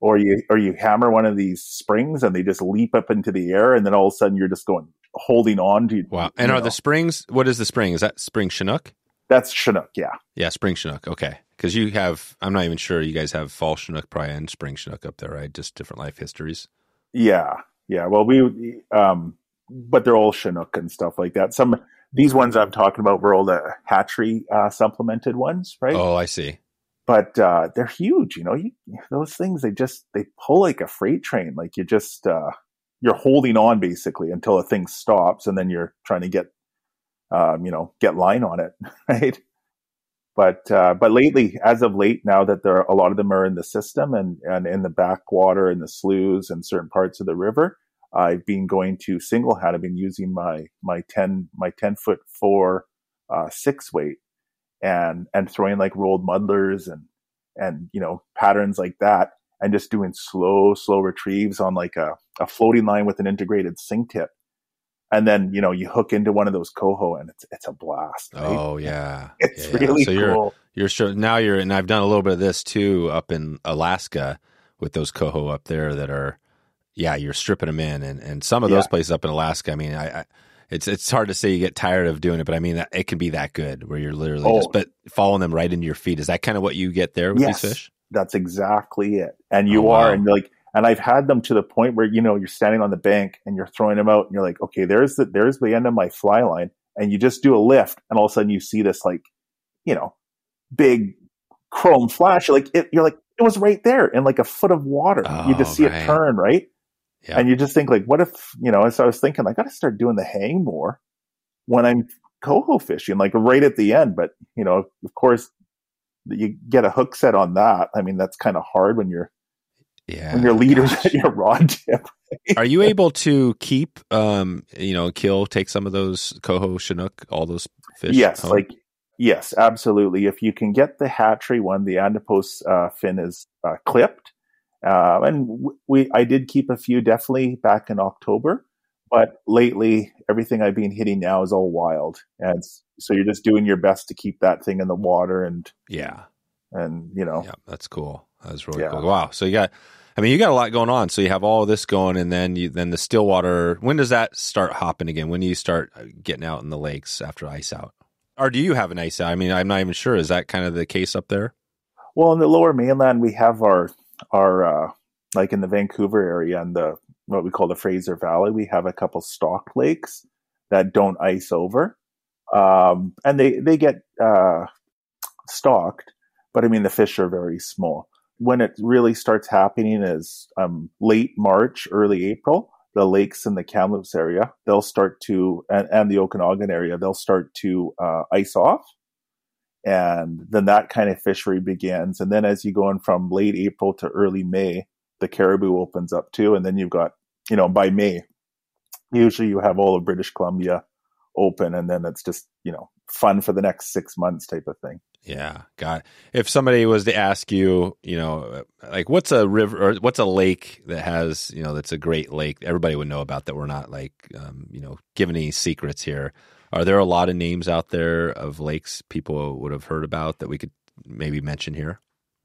Or you or you hammer one of these springs and they just leap up into the air, and then all of a sudden you're just going holding on to. Wow! And are know. the springs? What is the spring? Is that spring chinook? That's chinook, yeah. Yeah, spring chinook. Okay, because you have. I'm not even sure you guys have fall chinook probably and spring chinook up there, right? Just different life histories. Yeah, yeah. Well, we um, but they're all chinook and stuff like that. Some these ones I'm talking about were all the hatchery uh, supplemented ones, right? Oh, I see but uh, they're huge. You know, you, those things they just they pull like a freight train. Like you just uh, you're holding on basically until a thing stops, and then you're trying to get um, you know get line on it, right? But uh, but lately, as of late, now that there are, a lot of them are in the system and and in the backwater and the sloughs and certain parts of the river, I've been going to single hat. I've been using my my ten my ten foot four uh, six weight and and throwing like rolled muddlers and and you know patterns like that and just doing slow slow retrieves on like a, a floating line with an integrated sink tip and then you know you hook into one of those coho and it's it's a blast right? oh yeah it's yeah, really so cool you're you're sure now you're and i've done a little bit of this too up in alaska with those coho up there that are yeah you're stripping them in and and some of those Yeah. places up in alaska i mean i, I it's it's hard to say you get tired of doing it, but I mean it can be that good where you're literally Oh. just but following them right into your feet. Is that kind of what you get there with Yes. these fish? that's exactly it and oh, you Oh, are wow. and like and i've had them to the point where you know you're standing on the bank and you're throwing them out and you're like okay there's the there's the end of my fly line and you just do a lift and all of a sudden you see this like you know big chrome flash you're like it, you're like it was right there in like a foot of water you just Oh, see right. it turn right Yeah. and you just think like what if you know so i was thinking i gotta start doing the hang more when i'm coho fishing like right at the end but you know of course you get a hook set on that i mean that's kind of hard when you're Yeah. when your leaders gosh. at your rod tip Are you able to keep um you know, kill, take some of those coho, chinook, all those fish? yes home? like yes absolutely if you can get the hatchery one the adipose uh, fin is uh, clipped uh, and we i did keep a few definitely back in october but lately everything i've been hitting now is all wild and so you're just doing your best to keep that thing in the water and Yeah. and you know Yeah, that's cool. That's really Yeah. cool. Wow. So you got I mean, you got a lot going on. So you have all this going and then you then the Stillwater, when does that start hopping again? When do you start uh, getting out in the lakes after ice out? Or do you have an ice out? I mean, I'm not even sure. Is that kind of the case up there? Well, in the lower mainland, we have our our uh, like in the Vancouver area and the what we call the Fraser Valley. We have a couple stocked lakes that don't ice over, um, and they they get uh, stocked. But I mean, the fish are very small. When it really starts happening is um, late March, early April. The lakes in the Kamloops area, they'll start to, and, and the Okanagan area, they'll start to uh, ice off and then that kind of fishery begins. And then as you go in from late April to early May, the Cariboo opens up too, and then you've got you know by May, usually you have all of British Columbia open, and then it's just you know fun for the next six months type of thing. Yeah, got. It. If somebody was to ask you, you know, like what's a river or what's a lake that has, you know, that's a great lake, everybody would know about that. We're not like, um, you know, giving any secrets here. Are there a lot of names out there of lakes people would have heard about that we could maybe mention here?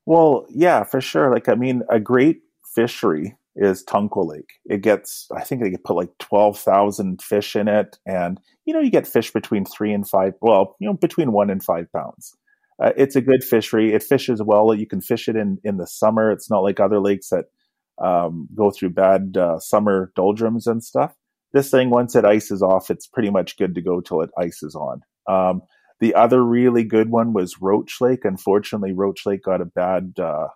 Well, yeah, for sure. Like I mean, a great fishery is Tunkwa Lake. It gets, I think they could put like twelve thousand fish in it, and you know you get fish between three and five. Well, you know between one and five pounds. Uh, it's a good fishery. It fishes well. You can fish it in in the summer. It's not like other lakes that um, go through bad uh, summer doldrums and stuff. This thing, once it ices off, it's pretty much good to go till it ices on. Um, the other really good one was Roche Lake. Unfortunately, Roche Lake got a bad uh,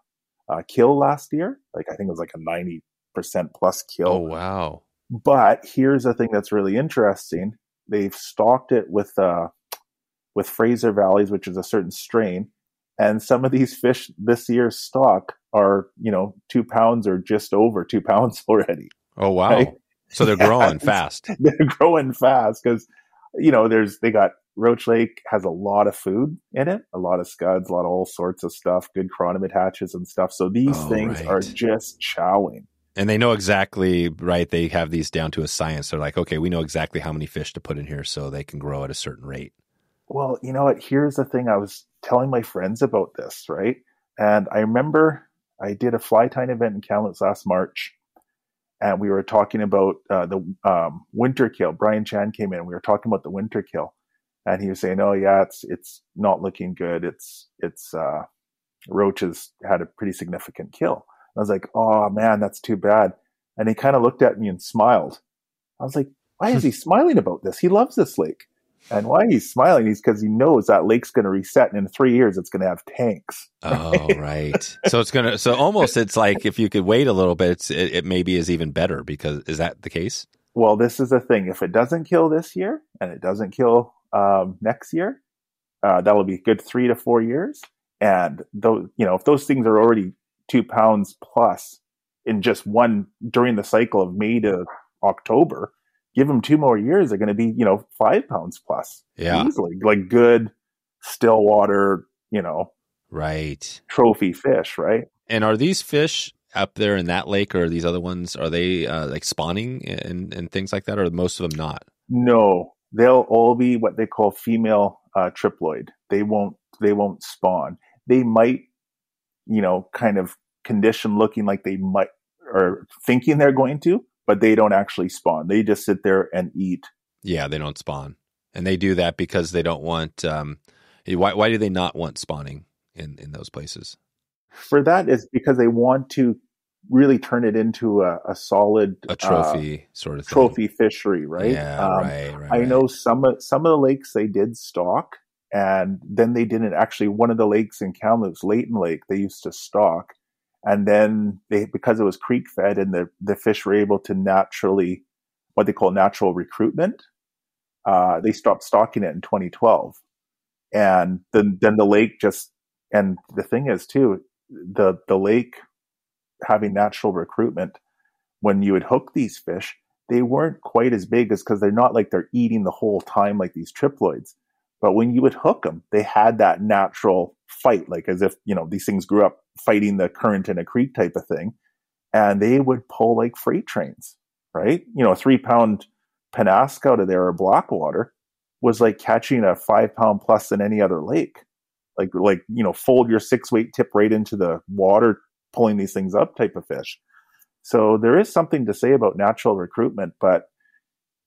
uh, kill last year. Like I think it was like a ninety percent plus kill. Oh wow! But here's the thing that's really interesting. They've stocked it with uh, with Fraser Valleys, which is a certain strain, and some of these fish this year's stock are you know two pounds or just over two pounds already. Oh wow! Right? So they're growing fast. They're growing fast because you know there's they got Roche Lake has a lot of food in it, a lot of scuds, a lot of all sorts of stuff, good chironomid hatches and stuff. So these oh, things right. are just chowing. And they know exactly, right? They have these down to a science. They're like, okay, we know exactly how many fish to put in here so they can grow at a certain rate. Well, you know what? Here's the thing. I was telling my friends about this, right? And I remember I did a fly tying event in Kamloops last March, and we were talking about uh, the um, winter kill. Brian Chan came in. And we were talking about the winter kill, and he was saying, "Oh yeah, it's it's not looking good. It's it's uh, Roche's had a pretty significant kill." I was like, "Oh man, that's too bad." And he kind of looked at me and smiled. I was like, "Why is he smiling about this? He loves this lake." And why he's smiling is because he knows that lake's going to reset, and in three years, it's going to have tanks. Oh, right. so it's going to. So almost, it's like if you could wait a little bit, it, it maybe is even better. Because is that the case? Well, this is the thing. If it doesn't kill this year, and it doesn't kill um, next year, uh, that'll be good three to four years. And those, you know, if those things are already two pounds plus in just one during the cycle of May to October, give them two more years, they're going to be, you know, five pounds plus. Yeah. Easily. Like good, still water, you know, right. Trophy fish, right? And are these fish up there in that lake or these other ones, are they uh, like spawning and, and things like that, or most of them not? No, they'll all be what they call female uh, triploid. They won't they won't spawn. They might, you know, kind of condition looking like they might or thinking they're going to, but they don't actually spawn. They just sit there and eat. Yeah, they don't spawn, and they do that because they don't want. Um, why why do they not want spawning in in those places? For that is because they want to really turn it into a, a solid a trophy uh, sort of thing. trophy fishery, right? Yeah, um, right, right. I know some of some of the lakes they did stock, and then they didn't actually. One of the lakes in Kamloops, Leighton Lake, they used to stock, and then they because it was creek fed and the the fish were able to naturally what they call natural recruitment. Uh, they stopped stocking it in 2012, and then then the lake just and the thing is too the the lake having natural recruitment, when you would hook these fish, they weren't quite as big as because they're not like they're eating the whole time like these triploids. But when you would hook them, they had that natural fight, like as if, you know, these things grew up fighting the current in a creek type of thing. And they would pull like freight trains, right? You know, a three pound Pennask out of there or Blackwater was like catching a five pound plus than any other lake. Like, like, you know, fold your six weight tip right into the water, pulling these things up type of fish. So there is something to say about natural recruitment, but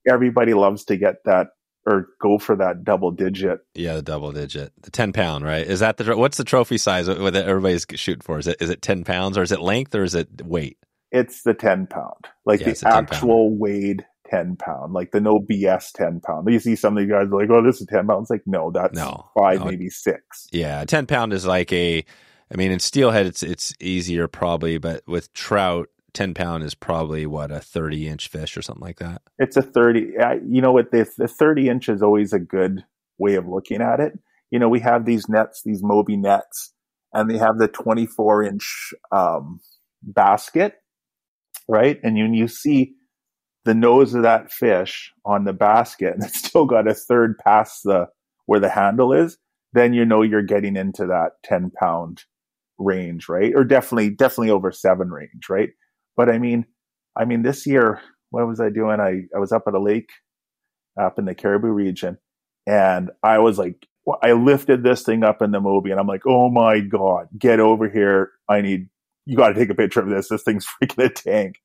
everybody loves to get that or go for that double digit. Yeah, the double digit, the ten pound, right? Is that the what's the trophy size that everybody's shooting for? Is it is it ten pounds or is it length or is it weight? It's the ten pound, like yeah, the actual weighed ten pound, like the no BS ten pound. You see some of the guys like, oh, this is ten pounds. Like, no, that's no, five, no. maybe six. Yeah, ten pound is like a I mean, in steelhead, it's it's easier probably, but with trout, ten pound is probably what a thirty inch fish or something like that. It's a thirty. You know what? The, the thirty inch is always a good way of looking at it. You know, we have these nets, these Moby nets, and they have the twenty four inch um, basket, right? And when you see the nose of that fish on the basket, and it's still got a third past the where the handle is, then you know you're getting into that ten pound range, right? Or definitely, definitely over seven range, right? But I mean, I mean, this year, what was I doing? I, I was up at a lake up in the Cariboo region and I was like, I lifted this thing up in the movie and I'm like, oh my God, get over here. I need, you got to take a picture of this. This thing's freaking a tank.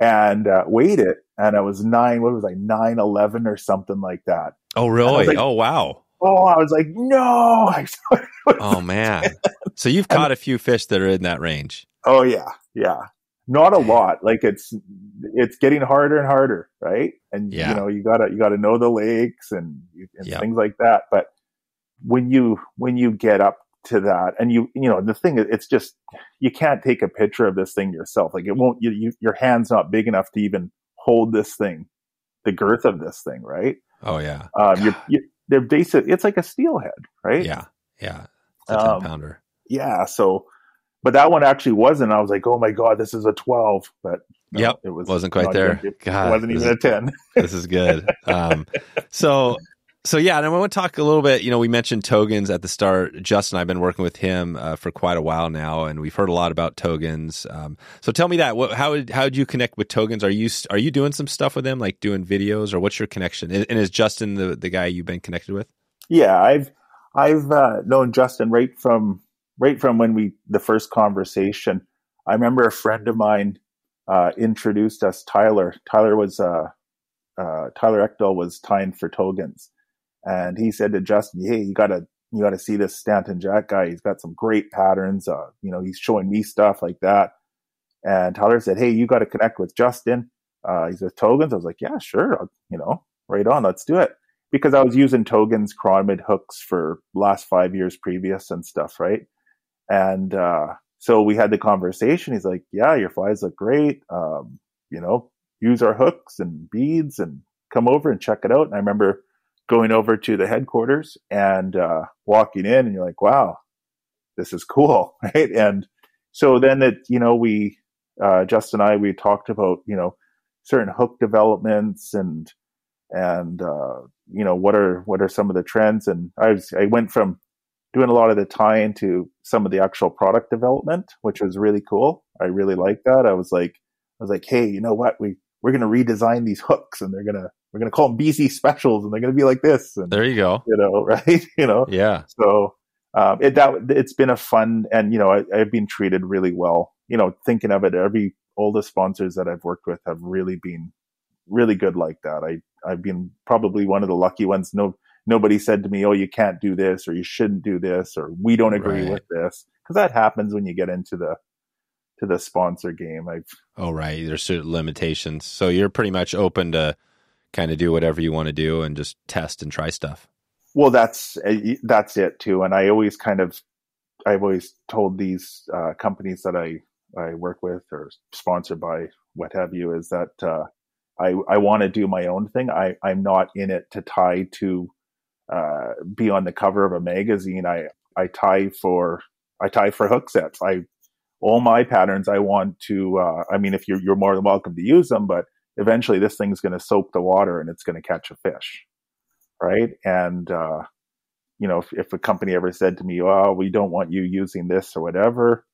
And uh, weighed it. And I was nine, what was I, 9 11 or something like that. Oh, really? Like, oh, wow. Oh, I was like, no. oh, man. So you've caught a few fish that are in that range. Oh yeah, yeah. Not a lot. Like it's it's getting harder and harder, right? And yeah. you know you gotta you gotta know the lakes and, and yep. things like that. But when you when you get up to that, and you you know the thing is, it's just you can't take a picture of this thing yourself. Like it won't. You, you your hand's not big enough to even hold this thing, the girth of this thing, right? Oh yeah. Um, you're, you're, they're basic. It's like a steelhead, right? Yeah. Yeah. Um, 10 pounder. Yeah. So, but that one actually wasn't. I was like, oh my god, this is a twelve. But no, Yep, it was wasn't quite there. God, it wasn't this even a ten. this is good. Um, so, so yeah, and I want to talk a little bit. You know, we mentioned Togens at the start. Justin, I've been working with him uh, for quite a while now, and we've heard a lot about Togens. Um, so, tell me that. What, how did how did you connect with Togens? Are you are you doing some stuff with them, like doing videos, or what's your connection? And, and is Justin the the guy you've been connected with? Yeah, I've I've uh, known Justin right from right from when we the first conversation. I remember a friend of mine uh, introduced us Tyler. Tyler was uh, uh, Tyler Ekdahl was tying for Togens, and he said to Justin, "Hey, you gotta you gotta see this Stanton Jack guy. He's got some great patterns. Uh, you know, he's showing me stuff like that." And Tyler said, "Hey, you got to connect with Justin. Uh, he's with Togens." I was like, "Yeah, sure. I'll- You know, right on. Let's do it." because I was using Togen's chironomid hooks for last five years previous and stuff, right? And uh, so we had the conversation. He's like, "Yeah, your flies look great. Um, you know, use our hooks and beads and come over and check it out." And I remember going over to the headquarters and uh, walking in, and you're like, "Wow, this is cool, right?" And so then that you know, we uh, Justin and I we talked about you know certain hook developments and and uh, you know what are what are some of the trends and i was i went from doing a lot of the tie into some of the actual product development which was really cool i really liked that i was like i was like hey you know what we we're going to redesign these hooks and they're going to we're going to call them bc specials and they're going to be like this and There you go. you know right you know Yeah. so um, it that it's been a fun and you know I, I've been treated really well. You know, thinking of it, every all the sponsors that I've worked with have really been really good like that. I I've been probably one of the lucky ones. No nobody said to me, "Oh, you can't do this," or "You shouldn't do this," or "We don't agree Right. with this," because that happens when you get into the to the sponsor game. I've Oh, right. There's certain limitations. So you're pretty much open to kind of do whatever you want to do and just test and try stuff. Well, that's uh, that's it too. And I always kind of, I've always told these uh, companies that I I work with or sponsored by, what have you, is that uh, I I want to do my own thing. I I'm not in it to tie to uh, be on the cover of a magazine. I I tie for I tie for hook sets. I all my patterns. I want to. Uh, I mean, if you're you're more than welcome to use them, but eventually this thing's going to soak the water and it's going to catch a fish right? And uh, you know, if, if a company ever said to me, "Oh, we don't want you using this or whatever,"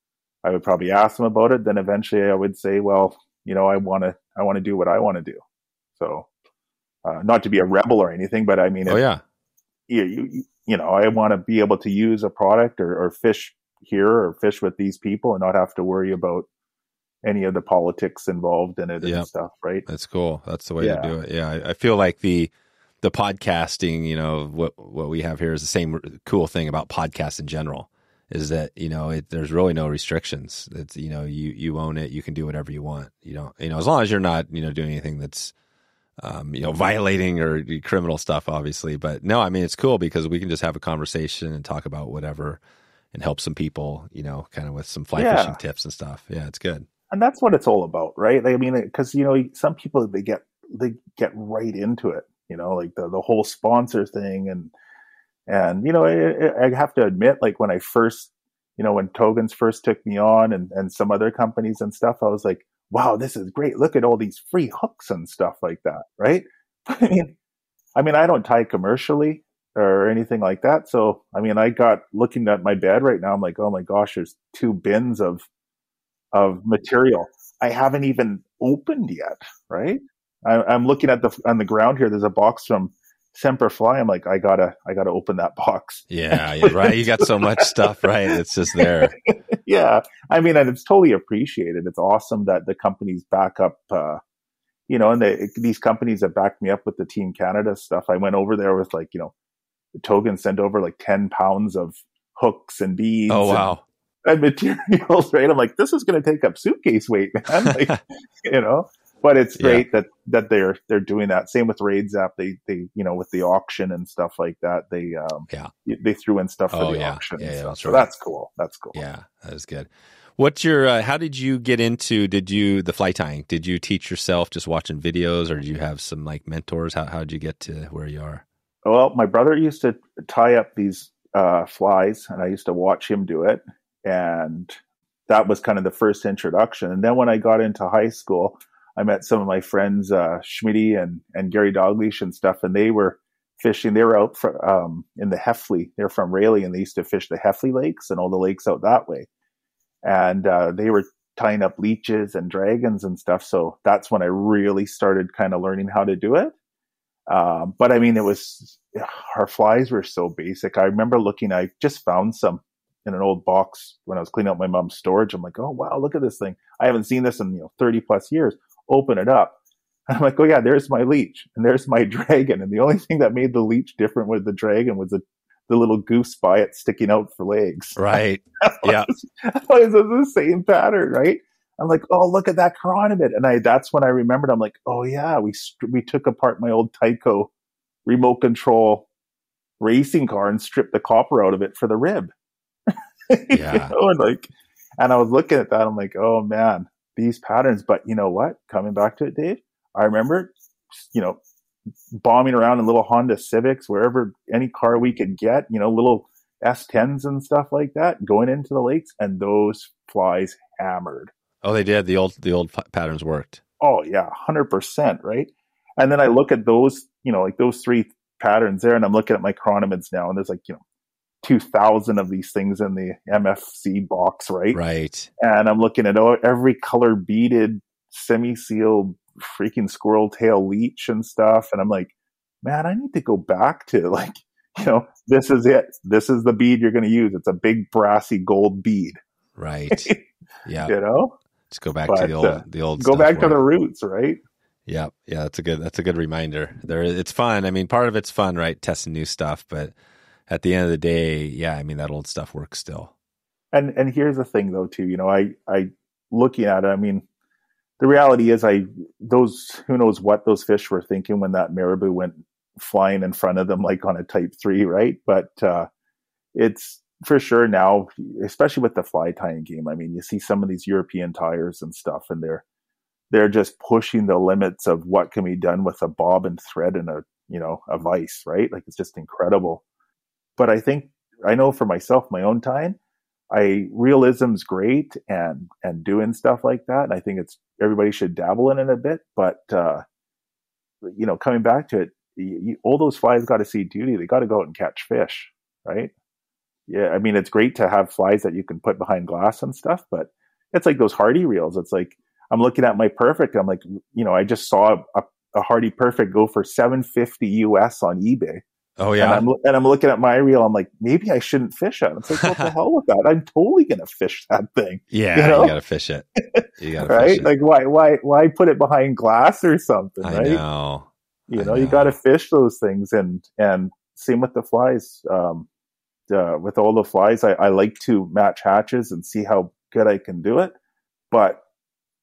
I would probably ask them about it. Then eventually, I would say, "Well, you know, I want to, I want to do what I want to do." So, uh, not to be a rebel or anything, but I mean, Oh, if- yeah. You, you, you know, I want to be able to use a product or, or fish here or fish with these people and not have to worry about any of the politics involved in it Yep. and stuff, right? That's cool. That's the way Yeah. to do it. Yeah, I, I feel like the the podcasting, you know, what what we have here is the same cool thing about podcasts in general is that you know it, there's really no restrictions. It's you know you you own it. You can do whatever you want. You know, you know as long as you're not you know doing anything that's um, you know violating or criminal stuff, obviously. But no, I mean it's cool because we can just have a conversation and talk about whatever and help some people. You know, kind of with some fly Yeah. fishing tips and stuff. Yeah, it's good. and that's what it's all about, right? Like, I mean, because you know, some people they get they get right into it, you know, like the the whole sponsor thing, and and you know, I, I have to admit, like when I first, you know, when Togens first took me on, and and some other companies and stuff, I was like, wow, this is great. Look at all these free hooks and stuff like that, right? I mean, I mean, I don't tie commercially or anything like that, so I mean, I got looking at my bed right now, I'm like, oh my gosh, there's two bins of of material I haven't even opened yet, right? I, I'm looking at the on the ground here. There's a box from Semperfli. I'm like, I gotta, I gotta open that box. Yeah, yeah, right. You got so much stuff, right? It's just there. yeah, I mean, and it's totally appreciated. It's awesome that the companies back up, uh, you know, and they, these companies that backed me up with the Team Canada stuff. I went over there with like, you know, Togen sent over like ten pounds of hooks and beads. Oh and- wow. and materials, right? I'm like, this is going to take up suitcase weight, man. Like, you know, but it's Yeah. great that that they're they're doing that. Same with Raids app. They they you know with the auction and stuff like that. They um Yeah. they threw in stuff for Oh, the yeah. auction. Yeah, yeah, that's so right. that's cool. That's cool. Yeah, that is good. What's your? Uh, how did you get into? Did you the fly tying? Did you teach yourself just watching videos, or did you have some like mentors? How how did you get to where you are? Well, my brother used to tie up these uh, flies, and I used to watch him do it, and that was kind of the first introduction. And then when I got into high school, I met some of my friends, uh, Schmitty and and Gary Dalglish and stuff, and they were fishing. They were out um, in the Heffley. They're from Rayleigh, and they used to fish the Heffley lakes and all the lakes out that way. And uh, they were tying up leeches and dragons and stuff. So that's when I really started kind of learning how to do it. Um, but I mean, it was our flies were so basic. I remember looking. I just found some in an old box when I was cleaning out my mom's storage. I'm like, oh wow, look at this thing. I haven't seen this in you know 30 plus years. Open it up. And I'm like, oh yeah, there's my leech and there's my dragon. And the only thing that made the leech different with the dragon was the, the little goose biot sticking out for legs. Right. yeah. I thought it was the same pattern, right? I'm like, oh, look at that chironomid. And I, that's when I remembered, I'm like, oh yeah, we, we took apart my old Tyco remote control racing car and stripped the copper out of it for the rib. Yeah. you know, and like, and I was looking at that. I'm like, oh man, these patterns. But you know what? Coming back to it, Dave, I remember, you know, bombing around in little Honda Civics, wherever any car we could get, you know, little S10s and stuff like that, going into the lakes, and those flies hammered. Oh, they did. The old the old patterns worked. Oh yeah, hundred percent, right? And then I look at those, you know, like those three patterns there, and I'm looking at my chironomids now, and there's like, you know, 2000 of these things in the MFC box, right? Right. And I'm looking at oh, every color beaded, semi sealed freaking squirrel tail leech and stuff. And I'm like, man, I need to go back to like, you know, this is it. This is the bead you're going to use. It's a big brassy gold bead. Right. Yeah. you know, just go back But, to the old, uh, the old. go back to the roots, right? Yeah, yeah, that's a good that's a good reminder. There, it's fun. I mean, part of it's fun, right? Testing new stuff, but at the end of the day, yeah, I mean that old stuff works still. and and here's the thing though too you know i i looking at it i mean the reality is i those who knows what those fish were thinking when that marabou went flying in front of them like on a type 3 right? But uh it's for sure now especially with the fly tying game i mean you see some of these european tyers and stuff and they're they're just pushing the limits of what can be done with a bob and thread and a you know a vice right? Like it's just incredible but i think i know for myself my own time I realism's great and and doing stuff like that. And I think it's everybody should dabble in it a bit. But uh, you know, coming back to it, you, you, all those flies got to see duty. They got to go out and catch fish, right? Yeah, I mean, it's great to have flies that you can put behind glass and stuff, but it's like those hardy reels. It's like I'm looking at my perfect. I'm like, you know, I just saw a, a hardy perfect go for 750 US on eBay. Oh And yeah, I'm and I'm looking at my reel. I'm like, maybe I shouldn't fish it. It's like, what the hell with that? I'm totally gonna fish that thing, yeah, you you, gotta fish it. You gotta fish right? it. Like, why, why, why put it behind glass or something, I right? know. You I know, you got to fish those things, and and same with the flies. Um, uh, with all the flies, I, I like to match hatches and see how good I can do it. But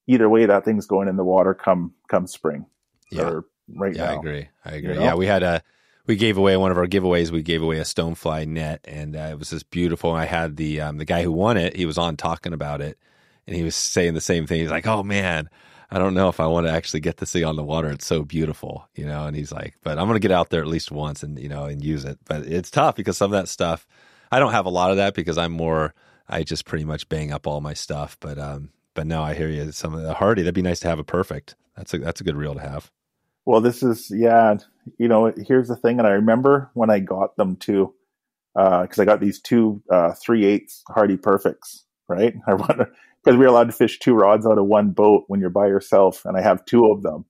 either way, that thing's going in the water come come spring Yeah, or right yeah, I agree. I agree. know? Yeah, we had a we gave away one of our giveaways. We gave away a stonefly net, and uh, it was just beautiful. And I had the um, the guy who won it. He was on talking about it, and he was saying the same thing. He's like, "Oh man." I don't know if I want to actually get this thing on the water. It's so beautiful, you know. And he's like, "But I'm going to get out there at least once and you know and use it." But it's tough because some of that stuff, I don't have a lot of that because I'm more. I just pretty much bang up all my stuff. But um, but no, I hear you. Some of the hardy. That'd be nice to have a perfect. That's a that's a good reel to have. Well, this is yeah. You know, here's the thing, and I remember when I got them too, because I got these two uh, three eighths Hardy Perfects, right? I wonder because we were allowed to fish two rods out of one boat when you're by yourself, and I have two of them,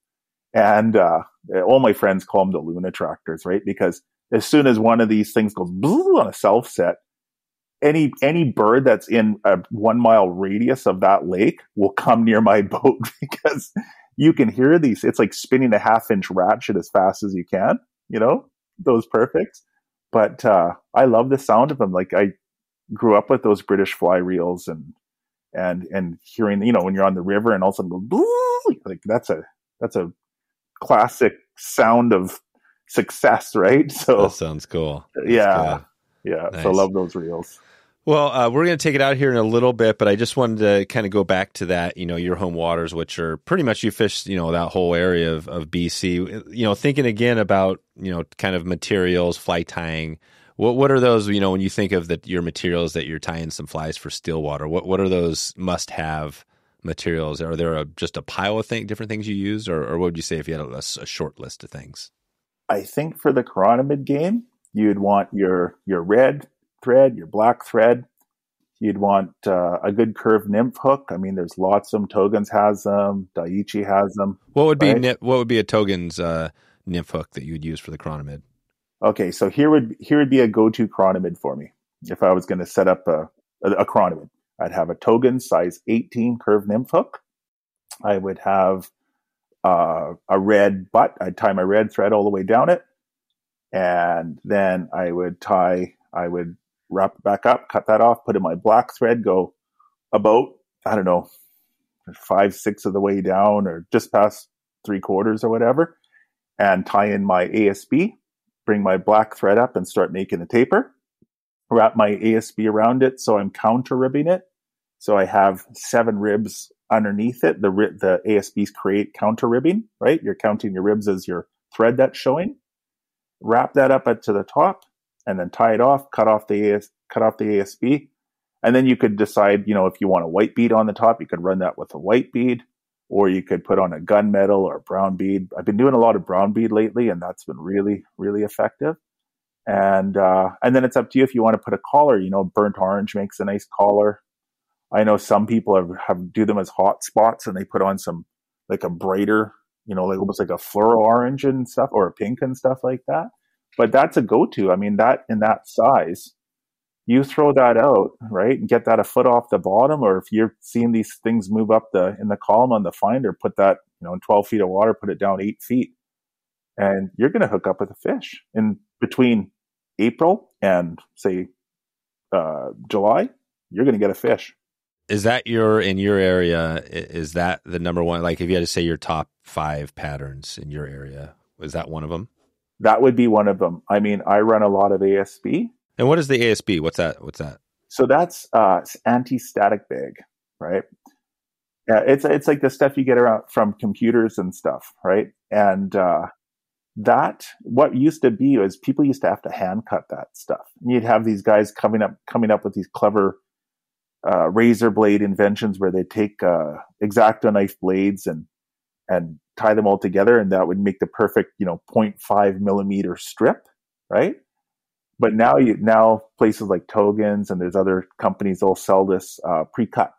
and uh, all my friends call them the Luna tractors, right? Because as soon as one of these things goes on a self set, any any bird that's in a one mile radius of that lake will come near my boat because you can hear these. It's like spinning a half inch ratchet as fast as you can, you know, those perfects. But uh, I love the sound of them. Like I grew up with those British fly reels and and and hearing, you know, when you're on the river and all of a sudden go like that's a that's a classic sound of success, right? So That sounds cool. That's yeah, good. yeah. So I love those reels. Well, uh, we're going to take it out here in a little bit, but I just wanted to kind of go back to that, you know, your home waters, which are pretty much you fish, you know, that whole area of, of BC. You know, thinking again about, you know, kind of materials, fly tying. What what are those, you know, when you think of that your materials that you're tying some flies for Stillwater, what what are those must have materials? Are there a, just a pile of thing, different things you use, or, or what would you say if you had a, a short list of things? I think for the chironomid game, you'd want your your red thread, your black thread. You'd want uh, a good curved nymph hook. I mean, there's lots of them. Togens has them. Daiichi has them. What would be right? what would be a Togens uh, nymph hook that you would use for the chironomid? Okay, so here would here would be a go to chironomid for me if I was going to set up a, a, a chironomid. I'd have a Togen size 18 curved nymph hook. I would have uh, a red butt. I'd tie my red thread all the way down it, and then I would tie. I would wrap it back up, cut that off, put in my black thread, go about, I don't know, five, six of the way down or just past three quarters or whatever, and tie in my ASB, bring my black thread up and start making a taper. Wrap my ASB around it so I'm counter ribbing it. So I have seven ribs underneath it. The the ASBs create counter ribbing, right? You're counting your ribs as your thread that's showing. Wrap that up to the top, and then tie it off, cut off the AS, cut off the ASB, and then you could decide, you know, if you want a white bead on the top, you could run that with a white bead, or you could put on a gunmetal or a brown bead. I've been doing a lot of brown bead lately, and that's been really, really effective. And uh, and then it's up to you if you want to put a collar. You know, burnt orange makes a nice collar. I know some people have, have do them as hot spots, and they put on some like a brighter, you know, like almost like a floral orange and stuff, or a pink and stuff like that but that's a go-to. I mean, that in that size, you throw that out, right, and get that a foot off the bottom, or if you're seeing these things move up the in the column on the finder, put that you know in 12 feet of water, put it down eight feet, and you're going to hook up with a fish in between April and say uh, July. You're going to get a fish. Is that your in your area? Is that the number one? Like, if you had to say your top five patterns in your area, is that one of them? That would be one of them. I mean, I run a lot of ASB. And what is the ASB? What's that? What's that? So that's uh, anti-static bag, right? Yeah, it's it's like the stuff you get around from computers and stuff, right? And uh, that what used to be was people used to have to hand cut that stuff. And you'd have these guys coming up coming up with these clever uh, razor blade inventions where they take uh, exacto knife blades and and tie them all together and that would make the perfect you know 0.5 millimeter strip right? But now you now places like togens and there's other companies that'll sell this uh, pre-cut.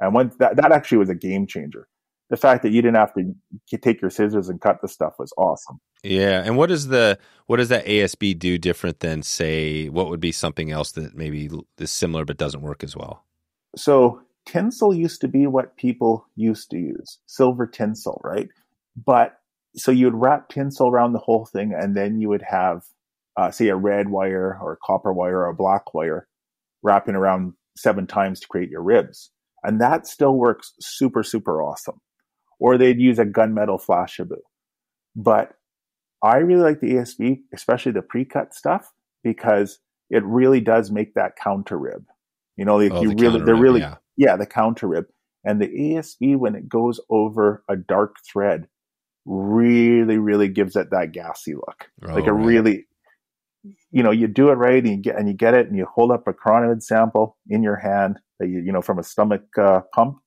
And once that, that actually was a game changer. The fact that you didn't have to take your scissors and cut the stuff was awesome. Yeah and what does the what does that asb do different than say what would be something else that maybe is similar but doesn't work as well? So tinsel used to be what people used to use silver tinsel, right? But so you would wrap tinsel around the whole thing, and then you would have, uh, say, a red wire or a copper wire or a black wire wrapping around seven times to create your ribs. And that still works super, super awesome. Or they'd use a gunmetal Flashabou. But I really like the ASB, especially the pre-cut stuff, because it really does make that counter rib. You know, like oh, you really, they're rib, really, yeah yeah, the counter rib. And the ASB, when it goes over a dark thread, really, really gives it that gassy look. Oh, like a right. really, you know, you do it right and you get, and you get it and you hold up a chironomid sample in your hand that you, you know, from a stomach uh, pump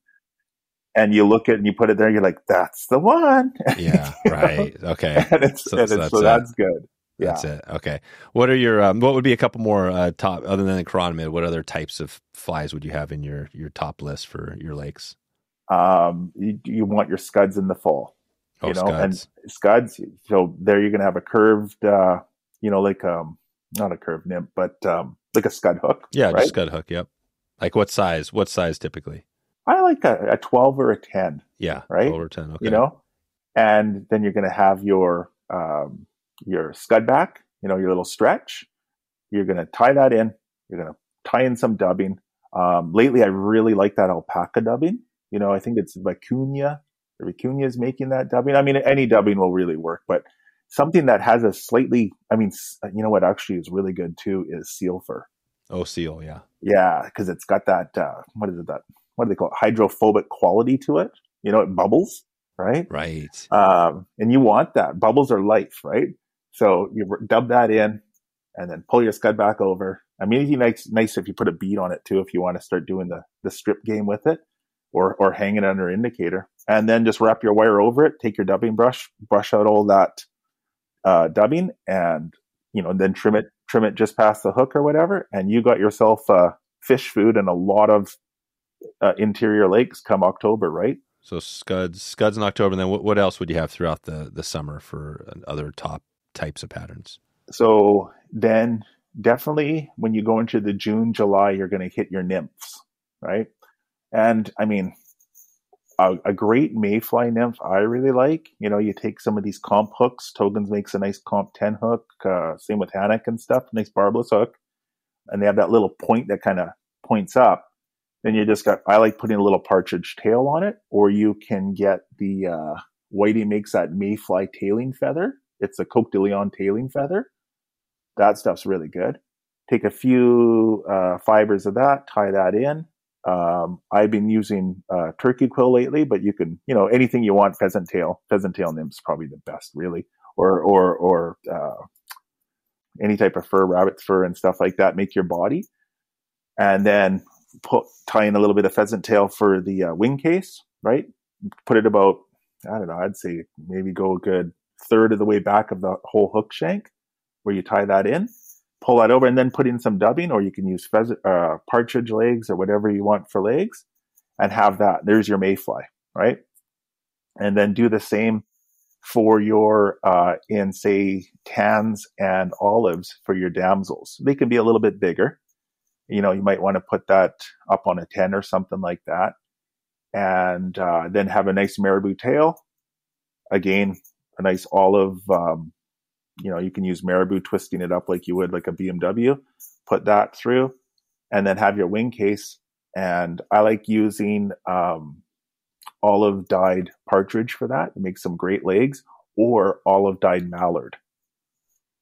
and you look at it and you put it there, you're like, that's the one. Yeah. right. Okay. and it's, so, and it's, so, that's, so that's good. That's it. Okay. What are your um, what would be a couple more uh, top other than the chironomid? What other types of flies would you have in your your top list for your lakes? Um, you, you want your scuds in the fall. Oh, you know, scuds. and scuds. So there you're going to have a curved, uh, you know, like um, not a curved nymph, but um, like a scud hook. Yeah, right? scud hook. Yep. Like what size? What size typically? I like a, a twelve or a ten. Yeah, right. Twelve or ten. Okay. You know, and then you're going to have your um, your scud back, you know, your little stretch. You're going to tie that in. You're going to tie in some dubbing. Um, lately, I really like that alpaca dubbing. You know, I think it's Vicuña. Vicuña is making that dubbing. I mean, any dubbing will really work, but something that has a slightly, I mean, you know what actually is really good too is seal fur. Oh, seal, yeah. Yeah, because it's got that uh, what is it that what do they call it? Hydrophobic quality to it. You know, it bubbles, right? Right. Um, and you want that. Bubbles are life, right? So you dub that in, and then pull your scud back over. I mean, it'd be nice, nice if you put a bead on it too, if you want to start doing the the strip game with it, or or hang it under indicator, and then just wrap your wire over it. Take your dubbing brush, brush out all that uh, dubbing, and you know, then trim it, trim it just past the hook or whatever, and you got yourself uh, fish food and a lot of uh, interior lakes come October, right? So scuds, scuds in October. And then what, what else would you have throughout the, the summer for other top types of patterns? So then definitely when you go into the June, July, you're going to hit your nymphs, right? And I mean, a, a, great mayfly nymph I really like. You know, you take some of these comp hooks. Togens makes a nice comp 10 hook. Uh, same with Hanak and stuff. Nice barbless hook. And they have that little point that kind of points up. Then you just got, I like putting a little partridge tail on it, or you can get the, uh, Whiting makes that mayfly tailing feather. It's a Coq de Leon tailing feather. That stuff's really good. Take a few uh, fibers of that, tie that in, um, I've been using uh, turkey quill lately, but you can, you know, anything you want. Pheasant tail, pheasant tail nymph's probably the best, really, or or or uh, any type of fur, rabbit's fur, and stuff like that. Make your body, and then put tie in a little bit of pheasant tail for the uh, wing case. Right, put it about I don't know. I'd say maybe go a good third of the way back of the whole hook shank, where you tie that in pull that over and then put in some dubbing, or you can use uh, partridge legs or whatever you want for legs and have that. There's your mayfly, right? And then do the same for your, uh, in say tans and olives for your damsels. They can be a little bit bigger. You know, you might want to put that up on a 10 or something like that. And, uh, then have a nice marabou tail. Again, nice olive, um, you know, you can use marabou twisting it up like you would like a BMW, put that through, and then have your wing case. And I like using um, olive dyed partridge for that. It makes some great legs, or olive dyed mallard.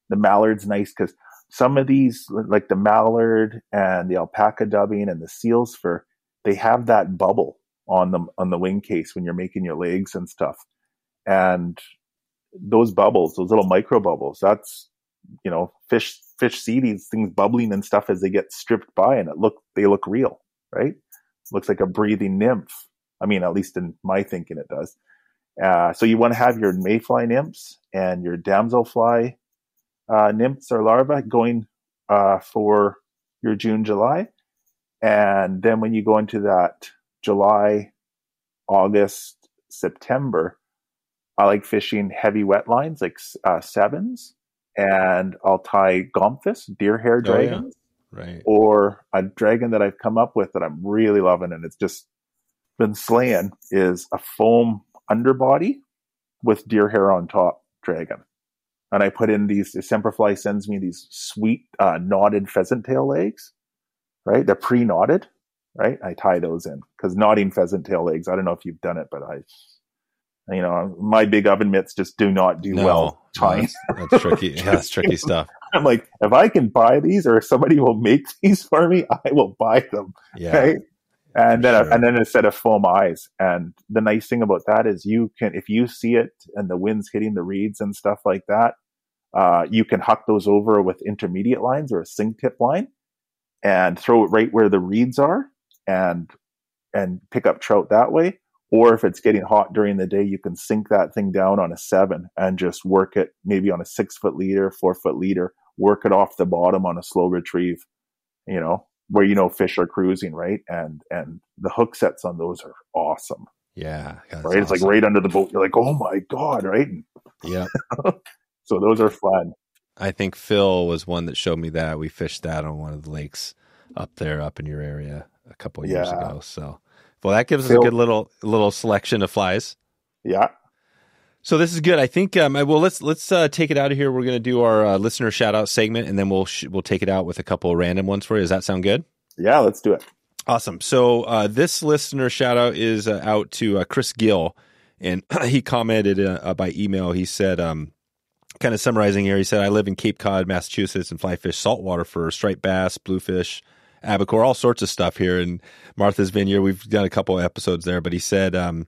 The mallard's nice because some of these, like the mallard and the alpaca dubbing and the seals fur, they have that bubble on them on the wing case when you're making your legs and stuff. And those bubbles, those little micro bubbles, that's, you know, fish, fish see these things bubbling and stuff as they get stripped by and it look, they look real, right? Looks like a breathing nymph. I mean, at least in my thinking it does. Uh, so you want to have your mayfly nymphs and your damselfly uh, nymphs or larvae going uh, for your June, July. And then when you go into that July, August, September, I like fishing heavy wet lines like uh, sevens, and I'll tie gomphus, deer hair dragons, oh, yeah. right? Or a dragon that I've come up with that I'm really loving, and it's just been slaying is a foam underbody with deer hair on top dragon. And I put in these, Semperfli sends me these sweet uh, knotted pheasant tail legs, right? They're pre knotted, right? I tie those in because knotting pheasant tail legs, I don't know if you've done it, but I you know, my big oven mitts just do not do no, well. No, that's, that's, tricky. Yeah, that's tricky stuff. I'm like, if I can buy these or somebody will make these for me, I will buy them. Yeah. Right? And then, sure. and then a set of foam eyes. And the nice thing about that is you can, if you see it and the wind's hitting the reeds and stuff like that, uh, you can huck those over with intermediate lines or a sink tip line and throw it right where the reeds are and, and pick up trout that way or if it's getting hot during the day, you can sink that thing down on a seven and just work it maybe on a six foot leader, four foot leader, work it off the bottom on a slow retrieve, you know, where you know fish are cruising, right? And and the hook sets on those are awesome. Yeah. right. Awesome. It's like right under the boat. You're like, oh my God, right? Yeah. so those are fun. I think Phil was one that showed me that. We fished that on one of the lakes up there, up in your area a couple years yeah. ago. So well, that gives us a good little little selection of flies. Yeah. So this is good. I think. Um, well, let's let's uh, take it out of here. We're going to do our uh, listener shout out segment, and then we'll sh- we'll take it out with a couple of random ones for you. Does that sound good? Yeah, let's do it. Awesome. So uh, this listener shout out is uh, out to uh, Chris Gill, and he commented uh, by email. He said, um, kind of summarizing here, he said, I live in Cape Cod, Massachusetts, and fly fish saltwater for striped bass, bluefish, albacore, all sorts of stuff here in Martha's Vineyard. We've done a couple episodes there, but he said, um,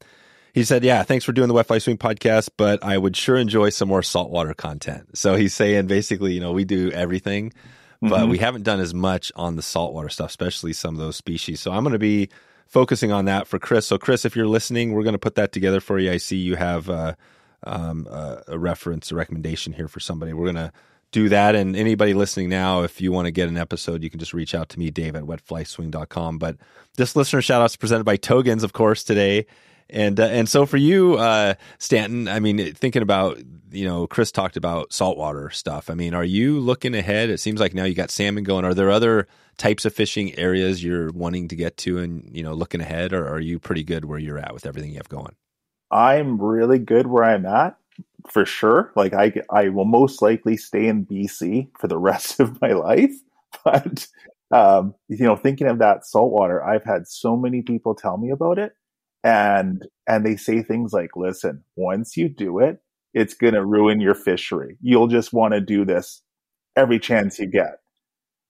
he said, "Yeah, thanks for doing the Wet Fly Swing podcast, but I would sure enjoy some more saltwater content." So he's saying basically, you know, we do everything, but mm-hmm. we haven't done as much on the saltwater stuff, especially some of those species. So I'm going to be focusing on that for Chris. So Chris, if you're listening, we're going to put that together for you. I see you have uh, um, uh, a reference, a recommendation here for somebody. We're going to do that. And anybody listening now, if you want to get an episode, you can just reach out to me, Dave at wetflyswing.com. But this listener shout out is presented by Togens, of course, today. And uh, and so for you, uh, Stanton, I mean, thinking about you know, Chris talked about saltwater stuff. I mean, are you looking ahead? It seems like now you got salmon going. Are there other types of fishing areas you're wanting to get to, and you know, looking ahead, or are you pretty good where you're at with everything you have going? I'm really good where I'm at for sure. Like I, I will most likely stay in BC for the rest of my life. But um, you know, thinking of that saltwater, I've had so many people tell me about it. And and they say things like listen once you do it it's going to ruin your fishery. You'll just want to do this every chance you get.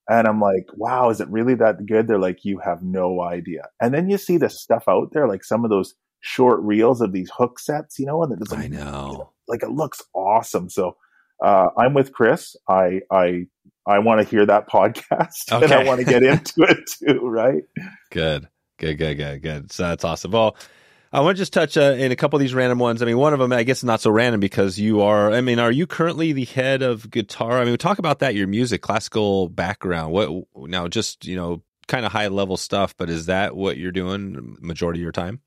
And i'm like wow is it really that good? They're like you have no idea. And then you see the stuff out there like some of those short reels of these hook sets you know and it's like, i know. You know like it looks awesome so uh, i'm with chris i i i want to hear that podcast okay. and i want to get into it too right good Good, good, good, good. So that's awesome. Well, I want to just touch uh, in a couple of these random ones. I mean, one of them, I guess, not so random because you are. I mean, are you currently the head of guitar? I mean, we talk about that. Your music, classical background. What now? Just you know, kind of high level stuff. But is that what you're doing majority of your time?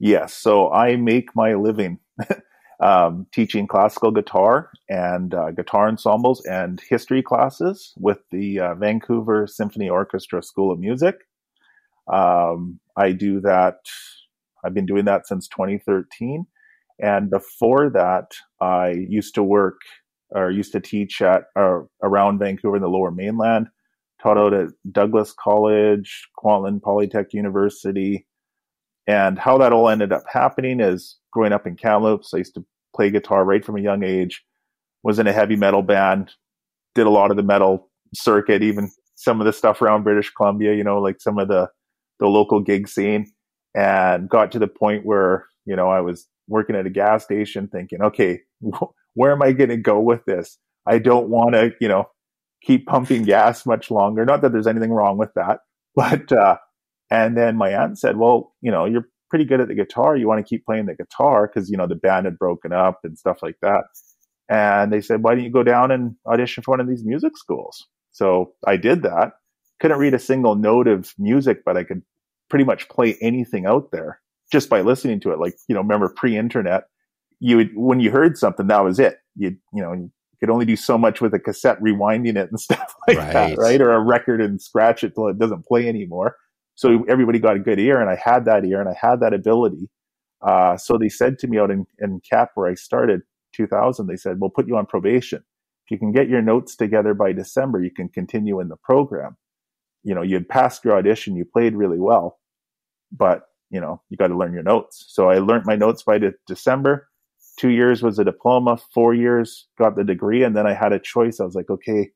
Yes. So I make my living um, teaching classical guitar and uh, guitar ensembles and history classes with the uh, Vancouver Symphony Orchestra School of Music. Um, I do that. I've been doing that since 2013. And before that, I used to work or used to teach at uh, around Vancouver in the lower mainland, taught out at Douglas College, Kwantlen Polytech University. And how that all ended up happening is growing up in Kamloops, I used to play guitar right from a young age, was in a heavy metal band, did a lot of the metal circuit, even some of the stuff around British Columbia, you know, like some of the the local gig scene and got to the point where, you know, I was working at a gas station thinking, okay, where am I going to go with this? I don't want to, you know, keep pumping gas much longer. Not that there's anything wrong with that, but, uh, and then my aunt said, well, you know, you're pretty good at the guitar. You want to keep playing the guitar because, you know, the band had broken up and stuff like that. And they said, why don't you go down and audition for one of these music schools? So I did that. Couldn't read a single note of music, but I could pretty much play anything out there just by listening to it. Like, you know, remember pre-internet, you would, when you heard something, that was it. You, you know, you could only do so much with a cassette rewinding it and stuff like right. that, right? Or a record and scratch it till it doesn't play anymore. So everybody got a good ear and I had that ear and I had that ability. Uh, so they said to me out in, in CAP where I started 2000, they said, we'll put you on probation. If you can get your notes together by December, you can continue in the program. You know, you had passed your audition, you played really well but you know, you got to learn your notes. So I learned my notes by de- December. Two years was a diploma, four years got the degree. And then I had a choice. I was like, okay,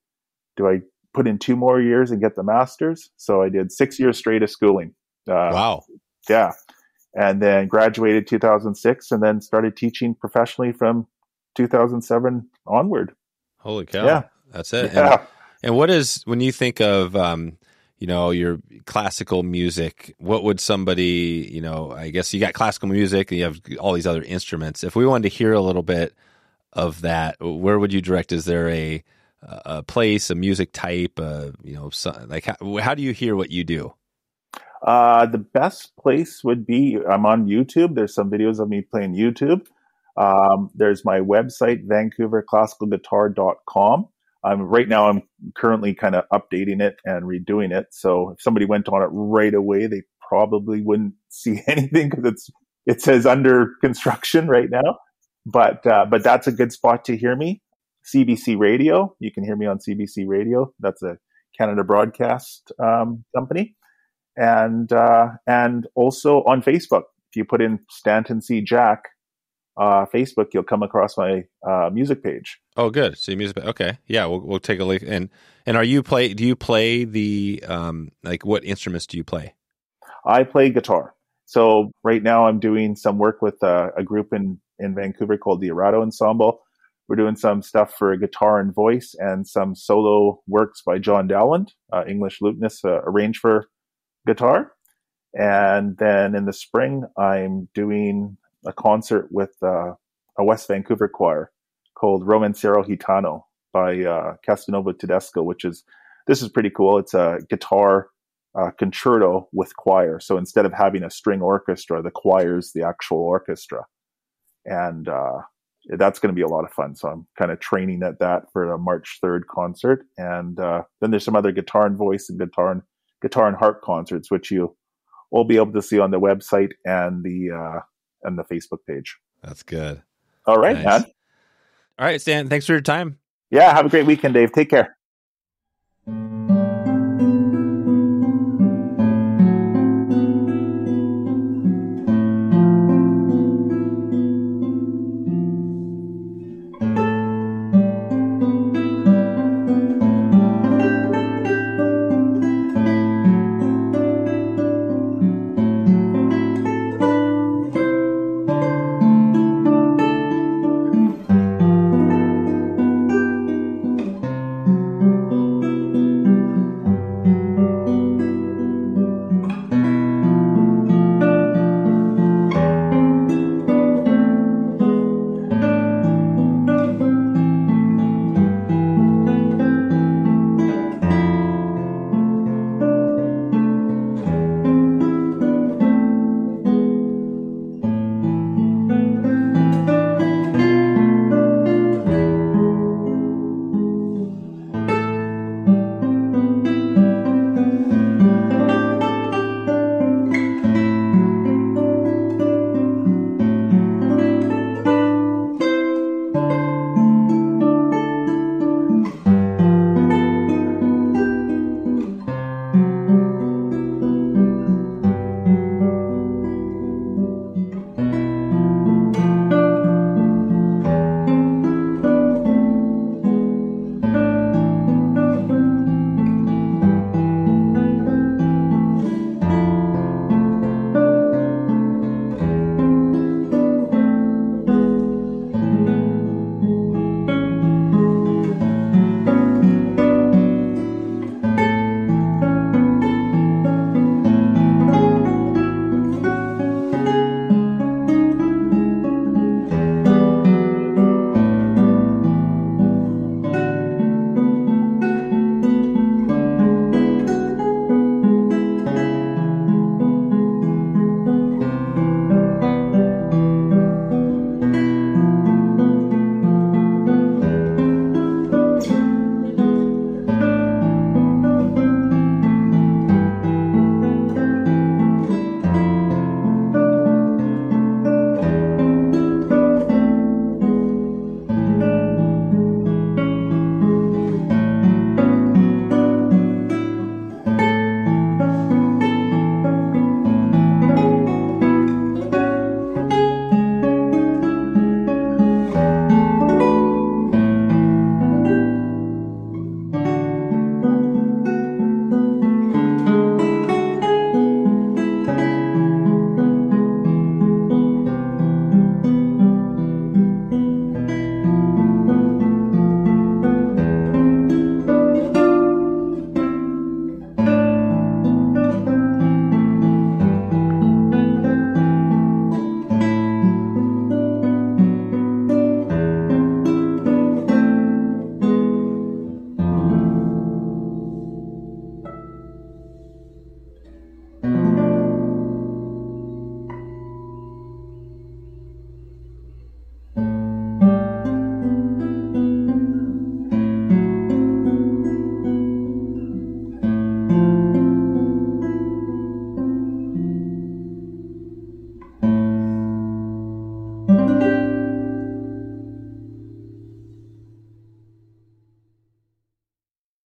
do I put in two more years and get the master's? So I did six years straight of schooling. Uh, wow. Yeah. And then graduated 2006 and then started teaching professionally from 2007 onward. Holy cow. Yeah. That's it. Yeah. And, and what is, when you think of, um, you know your classical music what would somebody you know i guess you got classical music and you have all these other instruments if we wanted to hear a little bit of that where would you direct is there a a place a music type uh, you know like how, how do you hear what you do uh, the best place would be i'm on youtube there's some videos of me playing youtube um, there's my website vancouverclassicalguitar.com I'm right now I'm currently kind of updating it and redoing it. So if somebody went on it right away, they probably wouldn't see anything because it's it says under construction right now. But uh, but that's a good spot to hear me. CBC Radio, you can hear me on CBC Radio. That's a Canada broadcast um, company, and uh, and also on Facebook. If you put in Stanton C Jack, uh, Facebook, you'll come across my uh, music page. Oh, good. So music. Okay, yeah, we'll we'll take a look. And and are you play? Do you play the um like what instruments do you play? I play guitar. So right now I'm doing some work with uh, a group in in Vancouver called the Arado Ensemble. We're doing some stuff for guitar and voice, and some solo works by John Dowland, uh, English lutenist, uh, arranged for guitar. And then in the spring, I'm doing a concert with uh, a West Vancouver choir called Romancero Gitano by uh, Castelnuovo-Tedesco, which is this is pretty cool. It's a guitar uh, concerto with choir. So instead of having a string orchestra, the choir's the actual orchestra, and uh, that's going to be a lot of fun. So I'm kind of training at that for a March 3rd concert, and uh, then there's some other guitar and voice and guitar and guitar and harp concerts, which you will be able to see on the website and the uh, and the Facebook page. That's good. All right, Nice. man. All right, Stan. Thanks for your time. Yeah, have a great weekend, Dave. Take care.